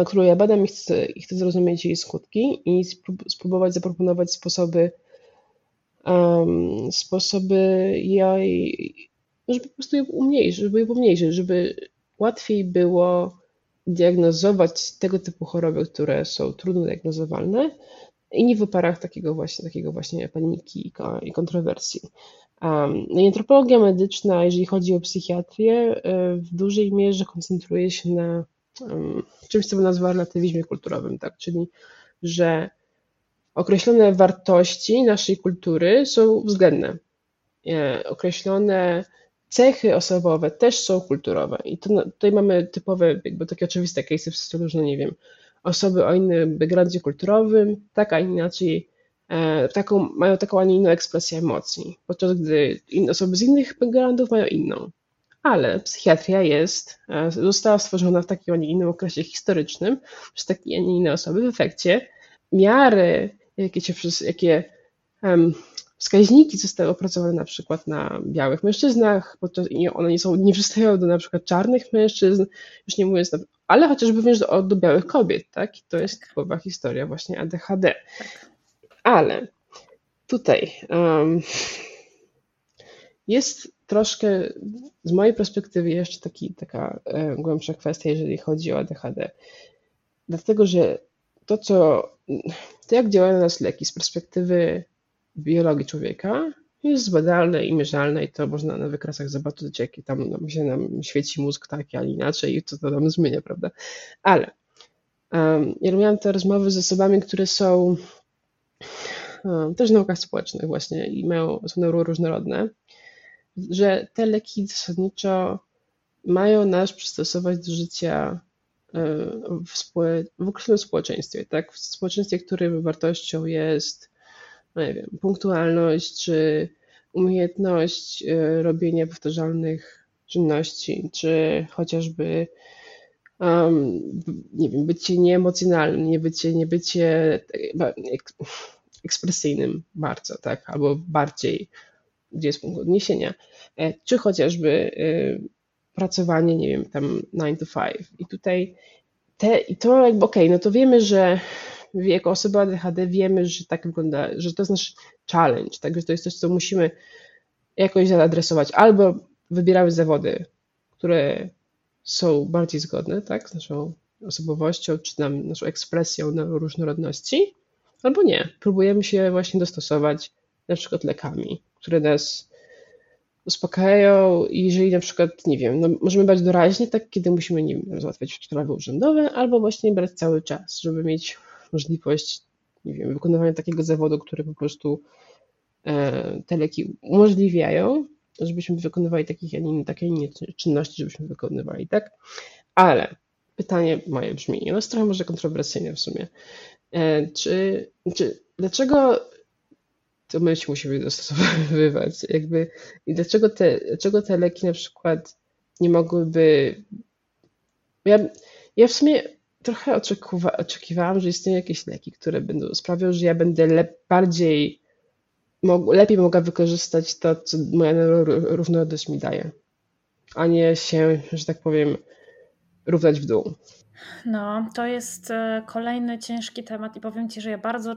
którą ja badam i chcę, i chcę zrozumieć jej skutki i spróbować zaproponować sposoby, um, sposoby jej, żeby po prostu je umniejszyć, żeby je pomniejszyć, żeby łatwiej było diagnozować tego typu choroby, które są trudno diagnozowalne i nie w oparach takiego właśnie, takiego właśnie paniki i kontrowersji. I antropologia medyczna, jeżeli chodzi o psychiatrię, w dużej mierze koncentruje się na czymś, co bym nazwała relatywizmie kulturowym, tak? Czyli, że określone wartości naszej kultury są względne. E, określone cechy osobowe też są kulturowe. I to, tutaj mamy typowe, jakby takie oczywiste case'y w stylu, nie wiem, osoby o innym backgroundzie kulturowym, tak a inaczej, e, taką, mają taką, a nie inną ekspresję emocji, podczas gdy osoby z innych backgroundów mają inną. Ale psychiatria jest, e, została stworzona w takim, a nie innym okresie historycznym przez takie, a nie inne osoby. W efekcie miary, jakie, się, jakie um, wskaźniki zostały opracowane na przykład na białych mężczyznach, podczas, i one nie, są, nie przystają do na przykład czarnych mężczyzn, już nie mówiąc, ale chociażby również do, do białych kobiet, tak? I to jest tak. typowa historia właśnie ADHD. Tak. Ale tutaj um, jest troszkę z mojej perspektywy jeszcze taki, taka e, głębsza kwestia, jeżeli chodzi o ADHD. Dlatego, że to, co, to jak działają na nas leki z perspektywy biologii człowieka jest zbadalne i mierzalne i to można na wykresach zobaczyć, jaki tam nam się nam świeci mózg tak, a inaczej i co to nam zmienia, prawda? Ale um, ja miałam te rozmowy z osobami, które są um, też w naukach społecznych właśnie i mają, są neuroróżnorodne, że te leki zasadniczo mają nas przystosować do życia e, w, w określonym społeczeństwie, tak? W społeczeństwie, którym wartością jest no nie wiem, punktualność, czy umiejętność e, robienia powtarzalnych czynności, czy chociażby um, nie wiem, bycie nieemocjonalnym, nie bycie, nie bycie ekspresyjnym bardzo, tak, albo bardziej, gdzie jest punkt odniesienia, e, czy chociażby e, pracowanie, nie wiem, tam 9 to 5. I tutaj te, i to jakby okej, okay, no to wiemy, że jako osoba ADHD wiemy, że tak wygląda, że to jest nasz challenge, tak, że to jest coś, co musimy jakoś zaadresować. Albo wybieramy zawody, które są bardziej zgodne, tak, z naszą osobowością, czy tam naszą ekspresją na różnorodności, albo nie. Próbujemy się właśnie dostosować na przykład lekami, które nas uspokajają i jeżeli na przykład, nie wiem, no możemy brać doraźnie, tak, kiedy musimy, nie wiem, załatwiać sprawy urzędowe, albo właśnie brać cały czas, żeby mieć możliwość, nie wiem, wykonywania takiego zawodu, który po prostu e, te leki umożliwiają, żebyśmy wykonywali takich, a nie takie inne czynności, żebyśmy wykonywali, tak? Ale pytanie moje brzmi, no jest trochę może kontrowersyjne w sumie. E, czy, czy dlaczego to my się musimy dostosowywać, jakby i dlaczego te, dlaczego te leki na przykład nie mogłyby ja, ja w sumie trochę oczekiwałam, że istnieją jakieś leki, które będą sprawią, że ja będę lep, bardziej, lepiej mogła wykorzystać to, co moja różnorodność mi daje, a nie się, że tak powiem, równać w dół. No, to jest e, kolejny ciężki temat i powiem Ci, że ja bardzo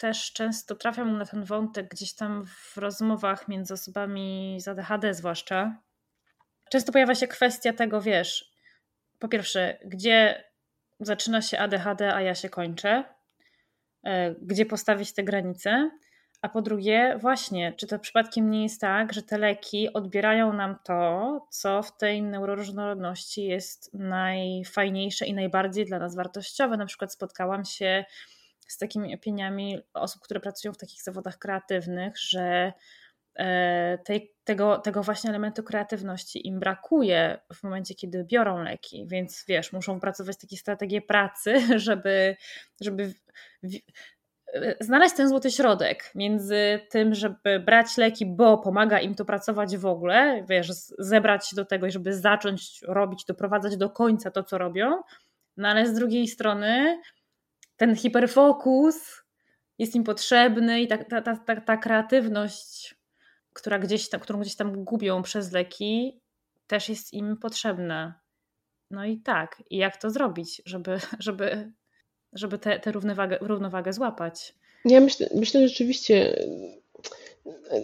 też często trafiam na ten wątek gdzieś tam w rozmowach między osobami z ADHD zwłaszcza. Często pojawia się kwestia tego, wiesz, po pierwsze, gdzie zaczyna się ADHD, a ja się kończę, e, gdzie postawić te granice. A po drugie, właśnie, czy to przypadkiem nie jest tak, że te leki odbierają nam to, co w tej neuroróżnorodności jest najfajniejsze i najbardziej dla nas wartościowe. Na przykład spotkałam się z takimi opiniami osób, które pracują w takich zawodach kreatywnych, że E, tego, tego właśnie elementu kreatywności im brakuje w momencie, kiedy biorą leki, więc wiesz, muszą wypracować takie strategie pracy, żeby, żeby e, znaleźć ten złoty środek między tym, żeby brać leki, bo pomaga im to pracować w ogóle, wiesz, zebrać się do tego, żeby zacząć robić, doprowadzać do końca to, co robią, no ale z drugiej strony ten hiperfokus jest im potrzebny i ta, ta, ta, ta, ta kreatywność która gdzieś tam, którą gdzieś tam gubią przez leki, też jest im potrzebna. No i tak, i jak to zrobić, żeby, żeby, żeby tę te, równowagę, równowagę złapać? Ja myślę, myślę że rzeczywiście,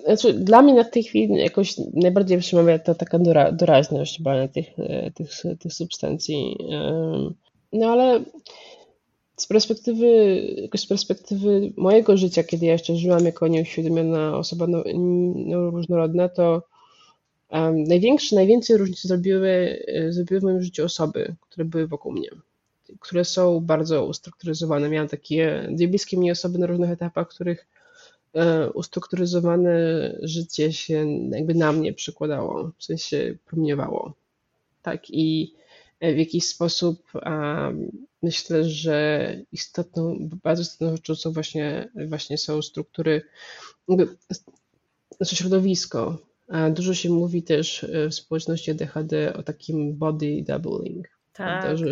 znaczy dla mnie na tej chwili jakoś najbardziej przemawia ta taka dora, doraźność tych, tych, tych substancji. No ale z perspektywy, z perspektywy mojego życia, kiedy ja jeszcze żyłam jako nieuświadomiona osoba no, no, różnorodna, to um, największe, najwięcej różnic zrobiły, zrobiły w moim życiu osoby, które były wokół mnie, które są bardzo ustrukturyzowane. Miałam takie dwie bliskie mi osoby na różnych etapach, których e, ustrukturyzowane życie się jakby na mnie przykładało, w sensie promieniowało. Tak i w jakiś sposób myślę, że istotną, bardzo istotną rzeczą są właśnie, właśnie są struktury, znaczy środowisko. Dużo się mówi też e, w społeczności ADHD o takim body doubling. Tak. Prawda, że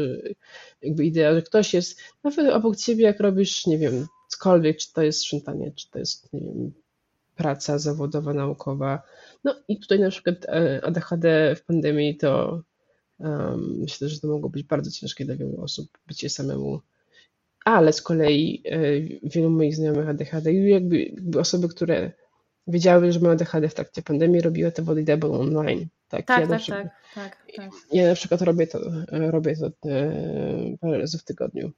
jakby idea, że ktoś jest nawet obok ciebie, jak robisz, nie wiem, cokolwiek, czy to jest sprzątanie, czy to jest, nie wiem, praca zawodowa, naukowa. No i tutaj na przykład e, ADHD w pandemii to Myślę, że to mogło być bardzo ciężkie dla wielu osób, bycie samemu. Ale z kolei e, wielu moich znajomych ADHD, jakby, jakby osoby, które wiedziały, że mają ADHD w trakcie pandemii, robiły te wody double online. Tak, tak, ja tak, przykład, tak, tak, tak, Ja na przykład robię to, robię to e, parę razy w tygodniu.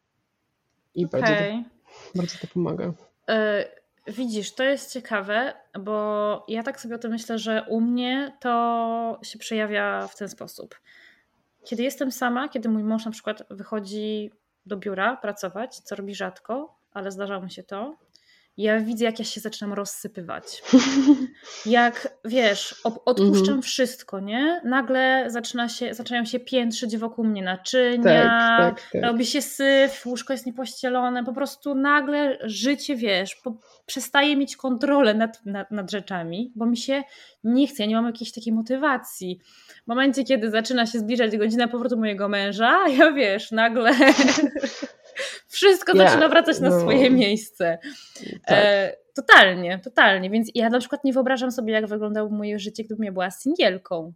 I okay. bardzo, to, bardzo to pomaga. E, widzisz, to jest ciekawe, bo ja tak sobie o tym myślę, że u mnie to się przejawia w ten sposób. Kiedy jestem sama, kiedy mój mąż na przykład wychodzi do biura pracować, co robi rzadko, ale zdarza mu się to, ja widzę, jak ja się zaczynam rozsypywać. Jak wiesz, odpuszczam -hmm. wszystko, nie? Nagle zaczyna się, zaczynają się piętrzyć wokół mnie naczynia, tak, tak, tak. robi się syf, łóżko jest niepościelone, po prostu nagle życie, wiesz, po, przestaje mieć kontrolę nad, nad, nad rzeczami, bo mi się nie chce, ja nie mam jakiejś takiej motywacji. W momencie, kiedy zaczyna się zbliżać godzina powrotu mojego męża, ja wiesz, nagle wszystko yeah, zaczyna wracać na no. swoje miejsce. Tak. E, totalnie, totalnie. Więc ja na przykład nie wyobrażam sobie, jak wyglądało moje życie, gdybym ja była singielką.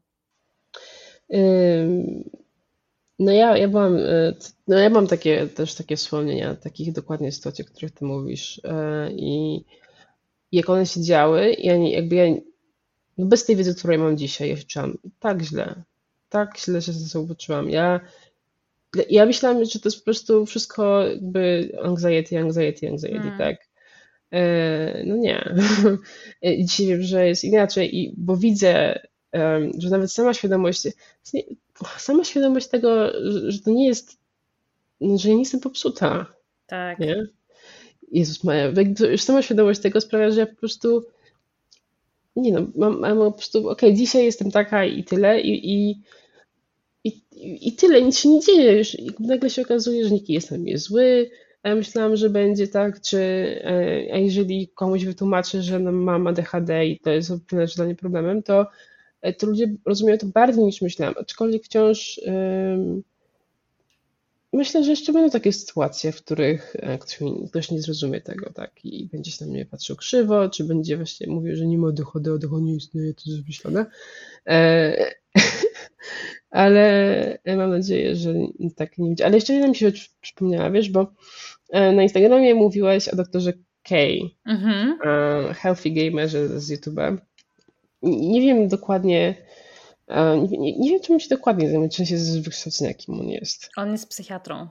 No ja, ja byłam, e, no ja mam takie, też takie wspomnienia, takich dokładnie sytuacji, o których ty mówisz. E, I jak one się działy, ja nie, jakby ja, no bez tej wiedzy, którą ja mam dzisiaj, ja się czułam tak źle, tak źle się ze sobą poczułam. Ja ja myślałam, że to jest po prostu wszystko jakby anxiety, anxiety, anxiety, mm. tak. E, no nie. Dzisiaj wiem, że jest inaczej, i, bo widzę, że nawet sama świadomość, sama świadomość tego, że to nie jest, że ja nie jestem popsuta. Tak. Nie? Jezus Maja, już sama świadomość tego sprawia, że ja po prostu nie no, mam, mam po prostu, okej, okay, dzisiaj jestem taka i tyle i, i i, I tyle, nic się nie dzieje. Już nagle się okazuje, że nikt jest na mnie zły. Ja myślałam, że będzie tak, czy e, a jeżeli komuś wytłumaczę, że no, mam ADHD i to jest dla mnie problemem, to, e, to ludzie rozumieją to bardziej niż myślałam. Aczkolwiek wciąż um, myślę, że jeszcze będą takie sytuacje, w których e, ktoś, ktoś nie zrozumie tego, tak, i będzie się na mnie patrzył krzywo, czy będzie właśnie mówił, że nie ma ADHD, ADHD nie istnieje, to jest wymyślone. E, ale mam nadzieję, że tak nie będzie. Ale jeszcze jedna mi się rzecz przypomniała, wiesz, bo e, na Instagramie mówiłaś o doktorze K, mhm. E, healthy gamerze z YouTube'a. Nie wiem dokładnie, e, nie, nie, nie wiem, czym się dokładnie zajmuje, czy się z wykształcenia, kim on jest. On jest psychiatrą.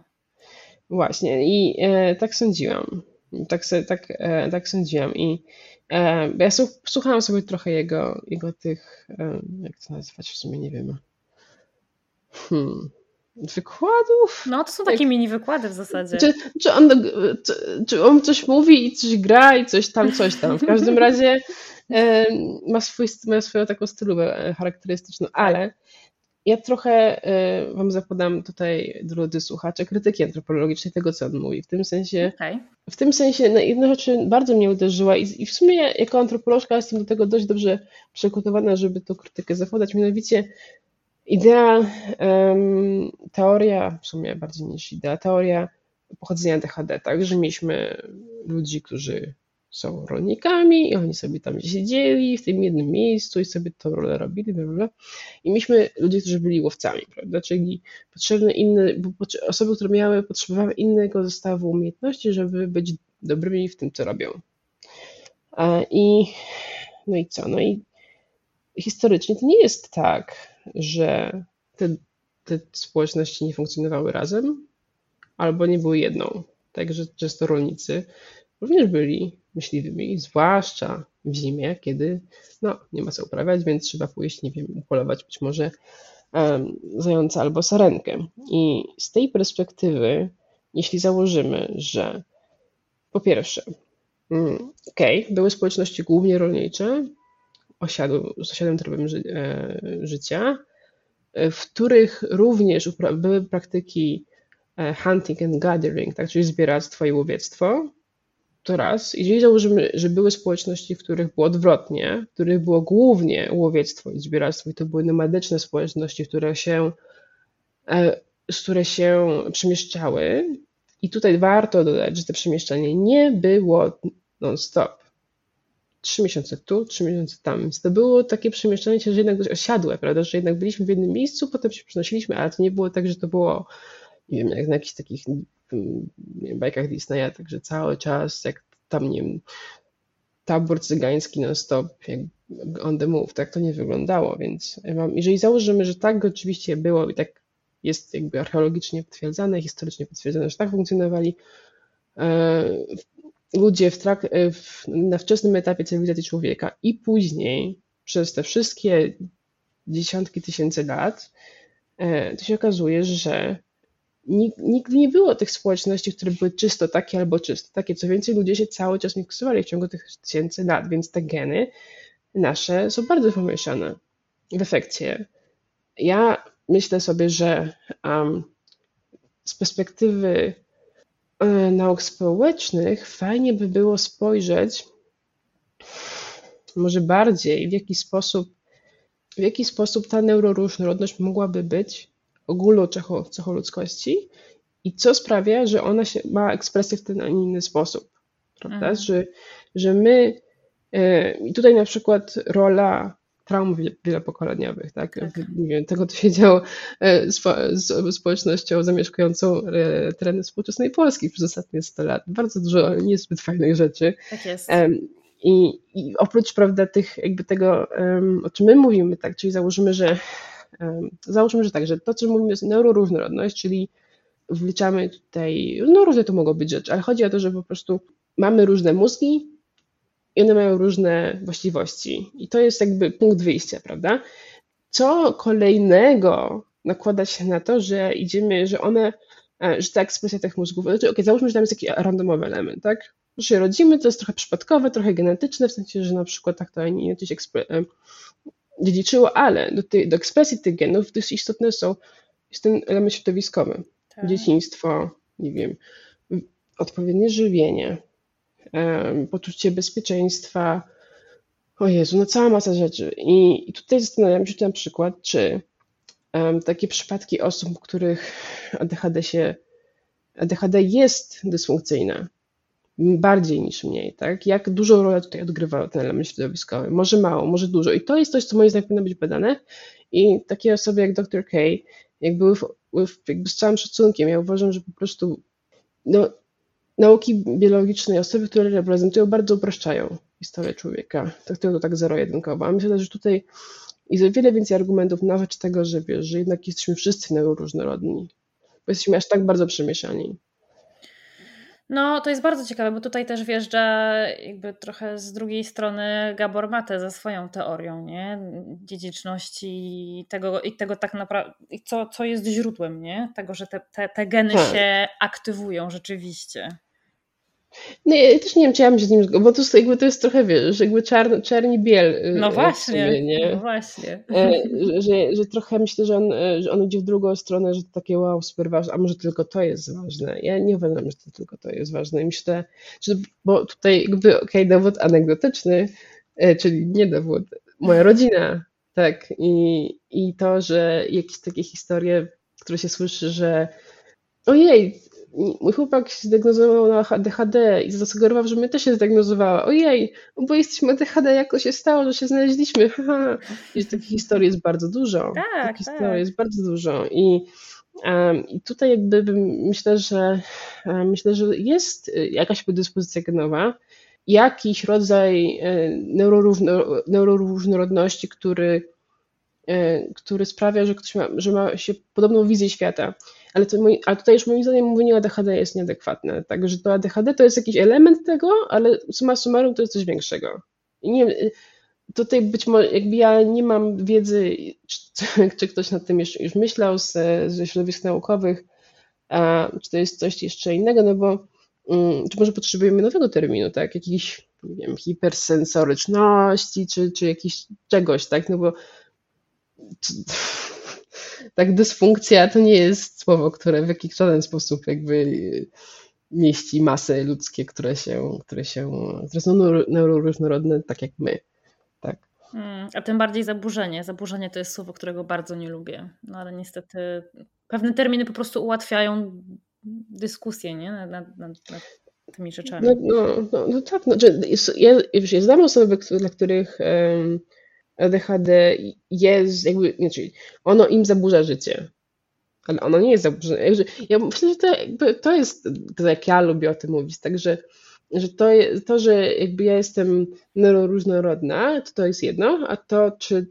Właśnie, i e, tak sądziłam. Tak, tak, e, tak sądziłam. I e, ja słuchałam sobie trochę jego, jego tych, jak to nazwać w sumie, nie wiem Hmm. Wykładów? No, to są takie Jak... mini wykłady w zasadzie. Czy, czy, on, czy, czy, on coś mówi i coś gra i coś tam, coś tam. W każdym razie e, ma, swój, ma swoją taką stylówę e, charakterystyczną, ale ja trochę e, Wam zapodam tutaj, drodzy słuchacze, krytyki antropologicznej tego, co on mówi. W tym sensie, okay. w tym sensie no, jedna rzecz bardzo mnie uderzyła i, i w sumie jako antropolożka jestem do tego dość dobrze przygotowana, żeby tą krytykę zachodać, mianowicie Idea, teoria, w sumie bardziej niż idea, teoria pochodzenia DHD, tak, że mieliśmy ludzi, którzy są rolnikami i oni sobie tam siedzieli w tym jednym miejscu i sobie tą rolę robili, bla, i mieliśmy ludzi, którzy byli łowcami, prawda, czyli potrzebne inne, osoby, które miały, potrzebowały innego zestawu umiejętności, żeby być dobrymi w tym, co robią. I no i co, no i historycznie to nie jest tak, że te, te społeczności nie funkcjonowały razem, albo nie były jedną. także często rolnicy również byli myśliwymi, zwłaszcza w zimie, kiedy no, nie ma co uprawiać, więc trzeba pójść, nie wiem, upolować być może um, zająca albo sarenkę. I z tej perspektywy, jeśli założymy, że po pierwsze, mm, okej, okay, były społeczności głównie rolnicze, osiadły, z osiadłym trybem ży, e, życia, e, w których również były praktyki e, hunting and gathering, tak, czyli zbieractwo i łowiectwo, to raz. Jeżeli założymy, że były społeczności, w których było odwrotnie, w których było głównie łowiectwo i zbieractwo, i to były nomadyczne społeczności, które się, które się przemieszczały, i tutaj warto dodać, że to przemieszczanie nie było non-stop. Trzy miesiące tu, trzy miesiące tam. Więc to było takie przemieszczanie się, że jednak dość osiadłe, prawda? Że jednak byliśmy w jednym miejscu, potem się przenosiliśmy, ale to nie było tak, że to było, nie wiem, jak na jakichś takich mm, wiem, bajkach Disneya, także cały czas, jak tam, nie wiem, tabor cygański non-stop, jak on the move, tak to nie wyglądało, więc jeżeli założymy, że tak oczywiście było i tak jest jakby archeologicznie potwierdzone, historycznie potwierdzone, że tak funkcjonowali e, ludzie w trak, e, w, na wczesnym etapie cywilizacji człowieka i później przez te wszystkie dziesiątki tysięcy lat, e, to się okazuje, że nigdy nie było tych społeczności, które były czysto takie albo czysto takie. Co więcej, ludzie się cały czas miksowali w ciągu tych tysięcy lat, więc te geny nasze są bardzo pomieszane w efekcie. Ja myślę sobie, że um, z perspektywy nauk społecznych fajnie by było spojrzeć może bardziej, w jaki sposób, w jaki sposób ta neuroróżnorodność mogłaby być ogólną cechą, cechą ludzkości i co sprawia, że ona się ma ekspresję w ten, a nie inny sposób. Prawda? Mhm. Że, że my, e, i tutaj na przykład rola traum wielopokoleniowych, tak? tak. Nie wiem, tego to się działo e, z społecznością zamieszkującą e, tereny współczesnej Polski przez ostatnie 100 lat. Bardzo dużo niezbyt fajnych rzeczy. Tak jest. I, I, oprócz prawda, tych, jakby tego, o czym my mówimy, tak, czyli założymy, że załóżmy, że tak, że to, co mówimy, jest neuroróżnorodność, czyli wliczamy tutaj, no różne to mogą być rzeczy, ale chodzi o to, że po prostu mamy różne mózgi, i one mają różne właściwości. I to jest jakby punkt wyjścia, prawda? Co kolejnego nakłada się na to, że idziemy, że one, e, że ta ekspresja tych mózgów, znaczy, ok, załóżmy, że tam jest jakiś randomowy element, tak? Że się rodzimy, to jest trochę przypadkowe, trochę genetyczne, w sensie, że na przykład tak to nie coś ekspre- dziedziczyło, ale do, tej, do ekspresji tych genów dość istotne są, jest ten element środowiskowy. Tak. Dzieciństwo, nie wiem, odpowiednie żywienie, poczucie bezpieczeństwa. O Jezu, no cała masa rzeczy. I, i tutaj zastanawiam się na przykład, czy um, takie przypadki osób, których ADHD się, ADHD jest dysfunkcyjna, bardziej niż mniej, tak? Jak dużą rolę tutaj odgrywa ten element środowiskowy? Może mało, może dużo. I to jest coś, co moim zdaniem powinno być badane. I takie osoby jak dr Kay, jak były w, jakby z całym szacunkiem, ja uważam, że po prostu no, nauki biologicznej osoby, które reprezentują, bardzo upraszczają historię człowieka. Traktują to tak zero-jedynkowo. A myślę, że tutaj jest wiele więcej argumentów na rzecz tego, że wiesz, że jednak jesteśmy wszyscy neuroróżnorodni, bo jesteśmy aż tak bardzo przemieszani. No, to jest bardzo ciekawe, bo tutaj też wjeżdża jakby trochę z drugiej strony Gabor Mate ze swoją teorią, nie? Dziedziczności i tego, i tego tak naprawdę, co, co jest źródłem, nie? Tego, że te, te, te geny tak. się aktywują rzeczywiście. No ja też nie wiem, czy ja bym się z nim zgodził, bo to jest, jakby to jest trochę, wiesz, jakby czarny, czerni biel. Y, no właśnie, nie? no właśnie. E, że, że trochę myślę, że on, e, że on idzie w drugą stronę, że to takie wow, super ważne, a może tylko to jest ważne. Ja nie uważam, że to tylko to jest ważne. Myślę, że, bo tutaj jakby, okej, okay, dowód anegdotyczny, e, czyli nie dowód, moja rodzina, tak, i, i to, że jakieś takie historie, które się słyszy, że ojej, mój chłopak się zdiagnozował na ADHD i zasugerował, że mnie też się zdiagnozowała. Ojej, bo jesteśmy ADHD, jak to się stało, że się znaleźliśmy? I takich historii jest bardzo dużo. Tak, takich tak. historii jest bardzo dużo. I, um, I tutaj jakby myślę, że myślę, że jest jakaś predyspozycja genowa, jakiś rodzaj e, neuroróżno, neuroróżnorodności, który, e, który sprawia, że ktoś ma, że ma się podobną wizję świata. Ale, to moi, ale tutaj już moim zdaniem mówienie o ADHD jest nieadekwatne. Także to ADHD to jest jakiś element tego, ale summa summarum to jest coś większego. I nie y, tutaj być może, jakby ja nie mam wiedzy, czy, czy ktoś nad tym już, już myślał z, ze środowisk naukowych, a, czy to jest coś jeszcze innego, no bo um, czy może potrzebujemy nowego terminu, tak? Jakiś, nie wiem, hipersensoryczności, czy, czy jakiś czegoś, tak? No bo tak dysfunkcja to nie jest słowo, które w jakiś żaden sposób jakby mieści masy ludzkie, które się, które się, które są neuroróżnorodne, tak jak my. Tak. Hmm, a tym bardziej zaburzenie. Zaburzenie to jest słowo, którego bardzo nie lubię. No ale niestety pewne terminy po prostu ułatwiają dyskusję nie? Nad, nad, nad, tymi rzeczami. No, no, no, no tak. No, ja, ja znam osoby, dla których um, ADHD jest jakby, znaczy ono im zaburza życie. Ale ono nie jest zaburzone. Ja myślę, że to, to jest to, jak ja lubię o tym mówić. Także że to, to, że jakby ja jestem neuroróżnorodna, to to jest jedno, a to, czy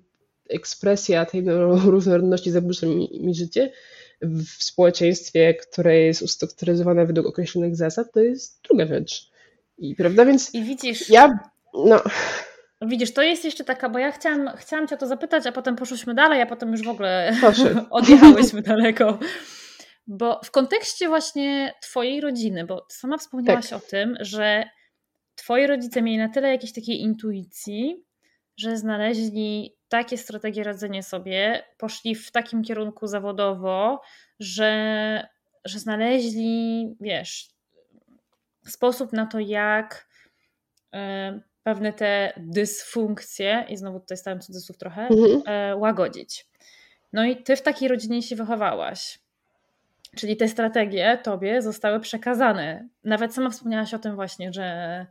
ekspresja tej neuroróżnorodności zaburza mi, mi życie w społeczeństwie, które jest ustrukturyzowane według określonych zasad, to jest druga rzecz. I prawda, więc I widzisz, ja, no, Widzisz, to jest jeszcze taka, bo ja chciałam, chciałam Cię to zapytać, a potem poszłyśmy dalej, a potem już w ogóle odjechałyśmy daleko. Bo w kontekście właśnie Twojej rodziny, bo sama wspomniałaś tak. o tym, że Twoi rodzice mieli na tyle jakiejś takiej intuicji, że znaleźli takie strategie radzenia sobie, poszli w takim kierunku zawodowo, że, że znaleźli, wiesz, sposób na to, jak pewne te dysfunkcje, i znowu tutaj stałem cudzysłów trochę, mhm. E, łagodzić. No i ty w takiej rodzinie się wychowałaś. Czyli te strategie tobie zostały przekazane. Nawet sama wspomniałaś o tym właśnie, że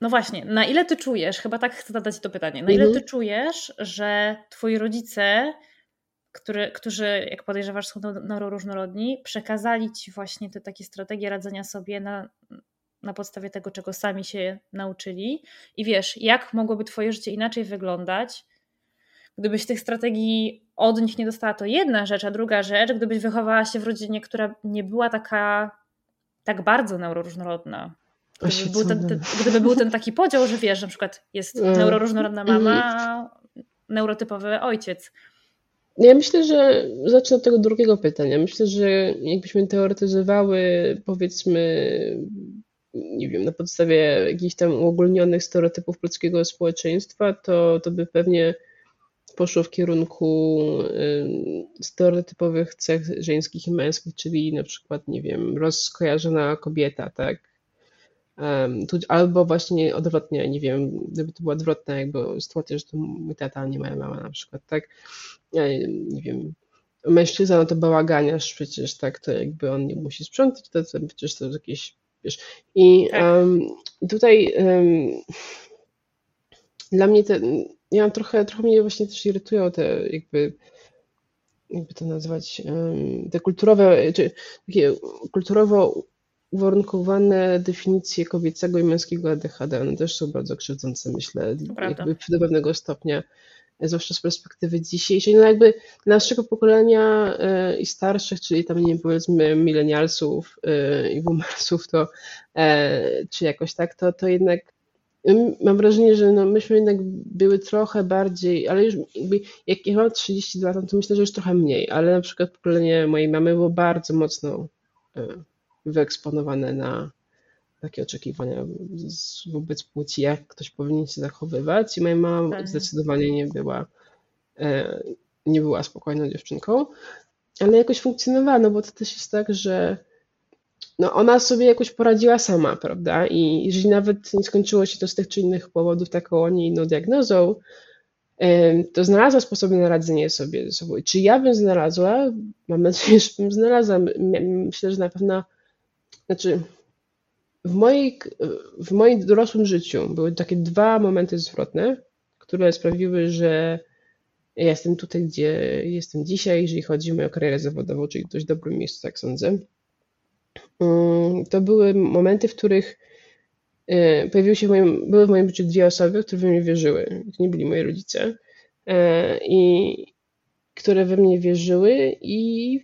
no właśnie, na ile ty czujesz, chyba tak chcę zadać to pytanie, na ile mhm. ty czujesz, że twoi rodzice, który, którzy, jak podejrzewasz, są neuroróżnorodni, przekazali ci właśnie te takie strategie radzenia sobie na, na podstawie tego, czego sami się nauczyli. I wiesz, jak mogłoby Twoje życie inaczej wyglądać, gdybyś tych strategii od nich nie dostała, to jedna rzecz, a druga rzecz, gdybyś wychowała się w rodzinie, która nie była taka tak bardzo neuroróżnorodna. Gdyby był, ten, ten, gdyby był ten taki podział, że wiesz, na przykład jest mm. neuroróżnorodna mama, a neurotypowy ojciec. Ja myślę, że zacznę od tego drugiego pytania. Myślę, że jakbyśmy teoretyzowały, powiedzmy, nie wiem, na podstawie jakichś tam uogólnionych stereotypów polskiego społeczeństwa, to, to by pewnie poszło w kierunku stereotypowych cech żeńskich i męskich, czyli na przykład, nie wiem, rozkojarzona kobieta, tak? albo właśnie odwrotnie, nie wiem, gdyby to była odwrotna jakby sytuacja, że to mój tata, nie moja mama na przykład, tak? Nie wiem, mężczyzna, no to bałaganiarz przecież, tak, to jakby on nie musi sprzątać, to, to przecież to jest jakieś Wiesz, I um, tutaj um, dla mnie te, ja trochę, trochę mnie właśnie też irytują te jakby, jakby to nazwać, te kulturowe, czy takie kulturowo uwarunkowane definicje kobiecego i męskiego ADHD, one też są bardzo krzywdzące, myślę, jakby do pewnego stopnia zwłaszcza z perspektywy dzisiejszej, no jakby naszego pokolenia e, i starszych, czyli tam nie powiedzmy milenialsów e, i boomersów, to e, czy jakoś tak, to, to jednak mam wrażenie, że no myśmy jednak były trochę bardziej, ale już jakby jak ja mam 32 lat, to myślę, że już trochę mniej, ale na przykład pokolenie mojej mamy było bardzo mocno wyeksponowane na takie oczekiwania wobec płci, jak ktoś powinien się zachowywać. I moja mama tak. zdecydowanie nie była, e, nie była spokojną dziewczynką, ale jakoś funkcjonowała, no bo to też jest tak, że no ona sobie jakoś poradziła sama, prawda? I jeżeli nawet nie skończyło się to z tych czy innych powodów taką, a nie inną diagnozą, e, to znalazła sposoby na radzenie sobie ze sobą. I czy ja bym znalazła? Mam nadzieję, że bym znalazła. Myślę, że na pewno, znaczy w, mojej, w moim dorosłym życiu były takie dwa momenty zwrotne, które sprawiły, że ja jestem tutaj, gdzie jestem dzisiaj, jeżeli chodzi o moją karierę zawodową, czyli dość dobrym miejscu, tak sądzę. Mm, to były momenty, w których e, pojawiły się w moim, były w moim życiu dwie osoby, które we mnie wierzyły. To nie byli moi rodzice. E, I, które we mnie wierzyły i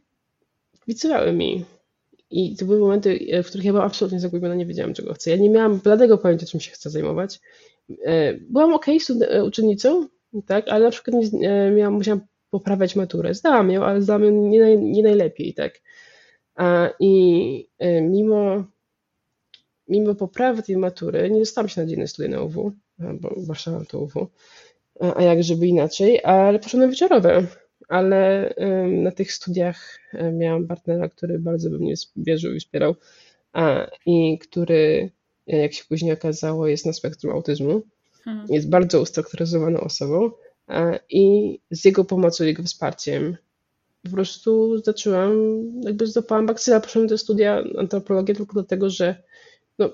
kibicowały mi. I to były momenty, e, w których ja byłam absolutnie zagubiona, nie wiedziałam, czego chcę. Ja nie miałam bladego pojęcia, czym się chcę zajmować. E, byłam ok e, uczennicą, tak, ale na przykład miałam, musiałam poprawiać maturę. Zdałam ją, ale zdałam ją nie, naj, nie najlepiej, tak. I mimo, mimo poprawy tej matury nie dostałam się na dzienne studia na UW, bo Warszawa to UW, a jak żeby inaczej, ale poszłam na wieczorowe ale na tych studiach miałam partnera, który bardzo we mnie wierzył i wspierał i który, jak się później okazało, jest na spektrum autyzmu. Hmm. Jest bardzo ustrukturyzowaną osobą i z jego pomocą, jego wsparciem po prostu zaczęłam, jakby zdopałam bakcyla, poszłam do studia antropologii tylko dlatego, że no,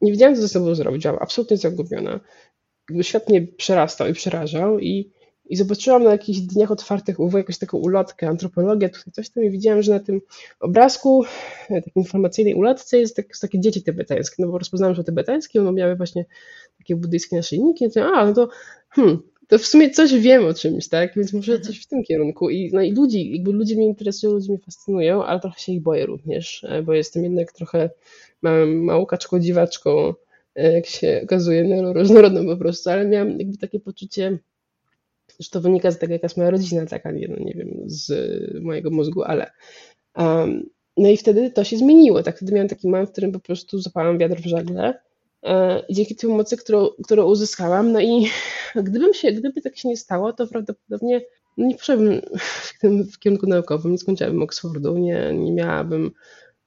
nie wiedziałam, co ze sobą zrobić, byłam absolutnie zagubiona. Jakby świat mnie przerastał i przerażał i i zobaczyłam na jakichś dniach otwartych UW jakąś taką ulotkę, antropologię, tutaj coś tam i widziałam, że na tym obrazku, e, takiej informacyjnej ulotce jest tak, takie dzieci tybetańskie, no bo rozpoznałam, że tybetańskie, one miały właśnie takie buddyjskie naszyjniki, no to, a, no to hmm, to w sumie coś wiem o czymś, tak? Więc może coś w tym kierunku. I, no i ludzi, jakby ludzie mnie interesują, ludzie mnie fascynują, ale trochę się ich boję również, e, bo jestem jednak trochę małą, kaczką, dziwaczką, e, jak się okazuje, neuroróżnorodną po prostu, ale miałam jakby takie poczucie że to wynika z tego, jaka jest moja rodzina, taka, nie, no, nie wiem, z mojego mózgu, ale. Um, no i wtedy to się zmieniło. Tak, wtedy miałam taki moment, w którym po prostu zapałam wiatr w żagle. E, I dzięki tej mocy, którą, którą uzyskałam, no i gdybym się, gdyby tak się nie stało, to prawdopodobnie no nie poszedłbym w, tym, w kierunku naukowym, nie skończyłabym Oxfordu, nie, nie miałabym,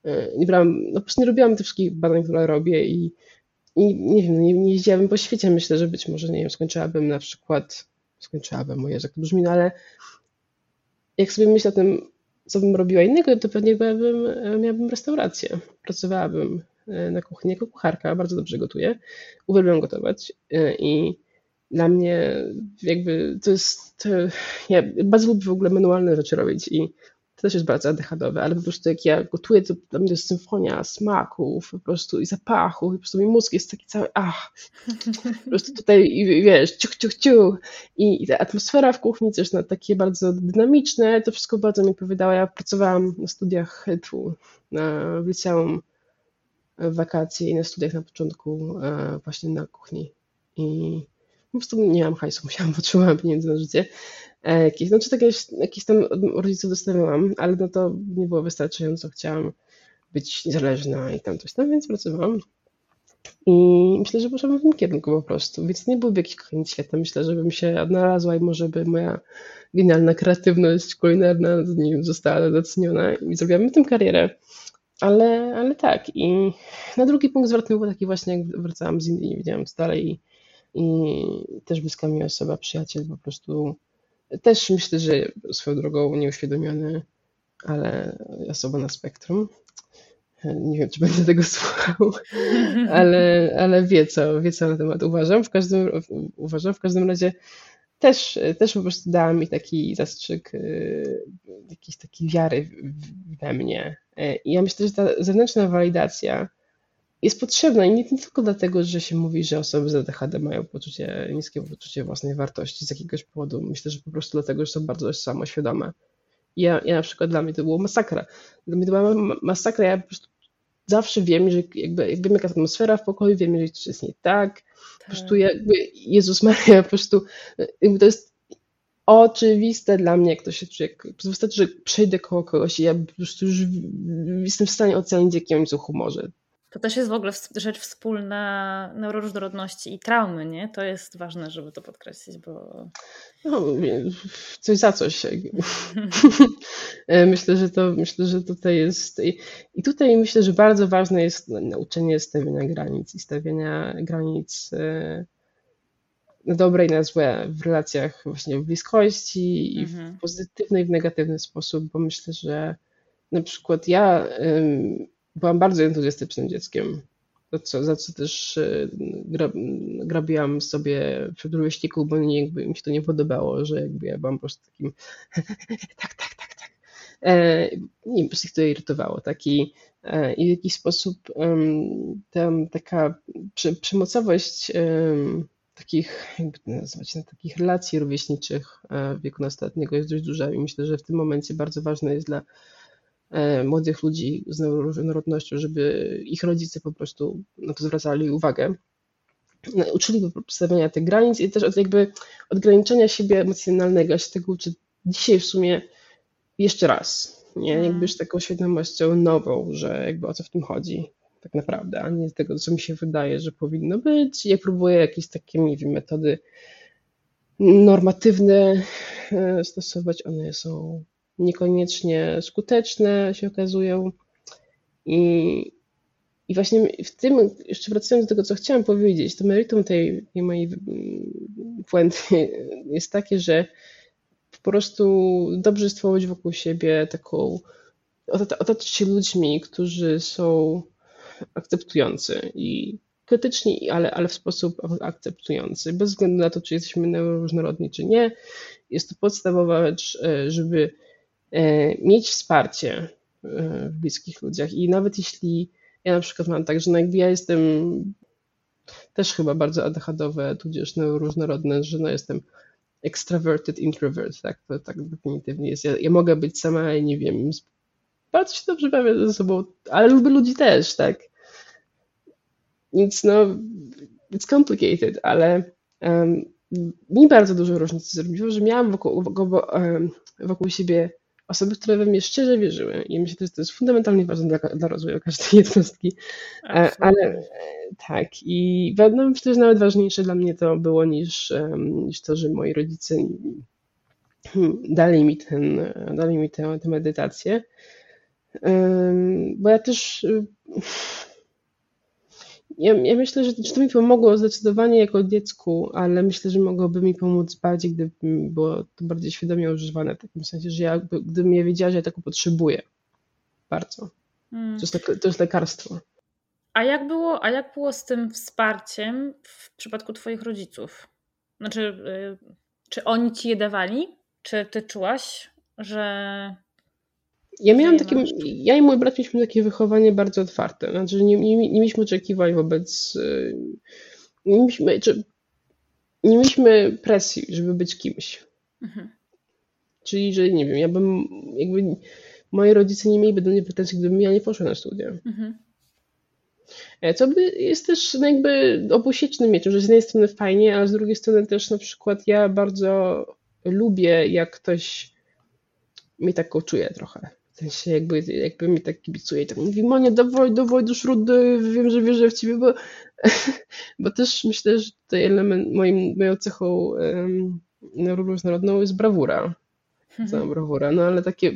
e, nie brałam, no po prostu nie robiłam tych wszystkich badań, które robię i, i nie wiem, nie, nie jeździłabym po świecie. Myślę, że być może, nie wiem, skończyłabym na przykład skończyłabym moje, jak to brzmi, no ale jak sobie myślę o tym, co bym robiła innego, to pewnie byłabym, miałabym restaurację. Pracowałabym e, na kuchni jako kucharka, bardzo dobrze gotuję. Uwielbiam gotować e, i dla mnie jakby to jest, to, ja bardzo lubię w ogóle manualne rzeczy robić i też jest bardzo adechadowe, ale po prostu jak ja gotuję, to dla mnie to jest symfonia smaków po prostu i zapachów, po prostu mój mózg jest taki cały, ach, po prostu tutaj i wiesz, ciuch, ciuch, ciuch. I, i ta atmosfera w kuchni też na takie bardzo dynamiczne, to wszystko bardzo mi odpowiadało. Ja pracowałam na studiach tu, na, w liceum w wakacje i na studiach na początku e, właśnie na kuchni. I po prostu nie mam hajsu, musiałam, potrzebowałam pieniędzy na życie. E, jakieś, no czy tak jakieś, jakieś tam od rodziców dostawałam, ale no to nie było wystarczająco, chciałam być niezależna i tam coś tam, więc pracowałam. I myślę, że poszłam w tym kierunku po prostu, więc nie byłby jakiś koniec świata. Myślę, że bym się odnalazła i może by moja genialna kreatywność kulinarna nie wiem, została doceniona i zrobiłabym w tym karierę. Ale, ale tak. I na drugi punkt zwrotny był taki właśnie, jak wracałam z Indii, nie wiedziałam co dalej i, i też bliska mi osoba, przyjaciel po prostu też myślę, że swoją drogą nieuświadomiony, ale osoba na spektrum. Nie wiem, czy będę tego słuchał, ale, ale wie co, wie co na temat uważam. W każdym, uważam, w każdym razie też, też po prostu dała mi taki zastrzyk y, jakiejś takiej wiary we mnie. I ja myślę, że ta zewnętrzna walidacja jest potrzebna i nie tylko dlatego, że się mówi, że osoby z ADHD mają poczucie, niskie poczucie własnej wartości z jakiegoś powodu. Myślę, że po prostu dlatego, że są bardzo samoświadome. Ja, ja na przykład dla mnie to było masakra. Dla mnie to była masakra. Ja po prostu zawsze wiem, że jakby, jak wiem, jaka jest atmosfera w pokoju, wiem, że coś jest nie tak. tak. Po prostu jakby Jezus Maria, po prostu to jest oczywiste dla mnie, jak to się czuje. Wystarczy, że przejdę koło kogoś i ja po prostu już jestem w stanie ocenić, jaki oni są humorze. To też jest w ogóle rzecz wspólna neuroróżnorodności i traumy, nie? To jest ważne, żeby to podkreślić, bo... No, coś za coś. myślę, że to, myślę, że tutaj jest... I tutaj myślę, że bardzo ważne jest nauczenie stawiania granic i stawiania granic e, na dobre i na złe w relacjach właśnie w bliskości i w mhm. pozytywny i w negatywny sposób, bo myślę, że na przykład ja byłam bardzo entuzjastycznym dzieckiem, za co, za co też e, gra, grabiłam sobie przed rówieśników, bo nie, jakby mi się to nie podobało, że jakby ja byłam po prostu takim tak, tak, tak, tak. E, nie po prostu ich to irytowało. Taki, e, I w jakiś sposób um, tam taka przy, przymocowość um, takich, jakby to nazwać, no, takich relacji rówieśniczych w wieku nastoletniego jest dość duża i myślę, że w tym momencie bardzo ważne jest dla młodych ludzi z różnorodnością, żeby ich rodzice po prostu na to zwracali uwagę uczyli stawiania tych granic i też od jakby odgraniczenia siebie emocjonalnego. Ja się tego uczę dzisiaj w sumie jeszcze raz, nie? Mm. Jakby już taką świadomością nową, że jakby o co w tym chodzi tak naprawdę, a nie tego, co mi się wydaje, że powinno być. Ja próbuję jakieś takie, nie wiem, metody normatywne e, stosować, one są niekoniecznie skuteczne, się okazują. I, i właśnie w tym, jeszcze wracając do tego, co chciałam powiedzieć, to meritum tej, tej mojej puenty jest takie, że po prostu dobrze stworzyć wokół siebie taką, otaczać się ludźmi, którzy są akceptujący i krytyczni, ale, ale w sposób akceptujący, bez względu na to, czy jesteśmy różnorodni, czy nie. Jest to podstawowa rzecz, e, żeby mieć wsparcie e, w bliskich ludziach i nawet jeśli ja na przykład mam tak, że no jakby ja jestem też chyba bardzo ADHD, tudzież różnorodny, że no jestem extroverted introvert, tak, to tak definitywnie jest. Ja, ja mogę być sama, nie wiem, bardzo się dobrze bawię ze sobą, ale lubię ludzi też, tak. Więc no, it's complicated, ale um, mi bardzo dużo różnicy zrobiło, że miałam wokół, wokół, wokół siebie osoby, które we mnie szczerze wierzyły. I myślę, że to jest fundamentalnie ważne dla, dla rozwoju każdej jednostki. E, Absolutely. Ale tak, i no, myślę, że nawet ważniejsze dla mnie to było niż, niż to, że moi rodzice dali mi, ten, dali mi tę, tę medytację. Bo ja też ja, ja myślę, że to mi pomogło zdecydowanie jako dziecku, ale myślę, że mogłoby mi pomóc bardziej, gdyby było to bardziej świadomie używane, w takim sensie, że ja, gdybym ja wiedziała, że ja tego potrzebuję bardzo. Hmm. To, jest, to jest lekarstwo. A jak, było, a jak było z tym wsparciem w przypadku Twoich rodziców? Znaczy, y, czy oni ci je dawali? Czy ty czułaś, że ja miałam takie, ja i mój brat mieliśmy takie wychowanie bardzo otwarte, znaczy nie, nie, nie mieliśmy oczekiwań wobec, y, nie mieliśmy, czy, nie mieliśmy presji, żeby być kimś. Mhm. Czyli, że nie wiem, ja bym, jakby moi rodzice nie mieliby do mnie pretensji, gdybym ja nie poszła na studia. Mhm. E, co by jest też no jakby obusiecznym mieczem, że z jednej strony fajnie, a z drugiej strony też na przykład ja bardzo lubię, jak ktoś mnie tak czuje trochę. Sensie jakby, jakby mi tak kibicuje i tak mówi, Monia, dawaj, dawaj do śródy, wiem, że wierzę w ciebie, bo, bo też myślę, że tutaj element, moim, moją cechą um, różnorodną jest brawura. Mhm. Cała brawura, no ale takie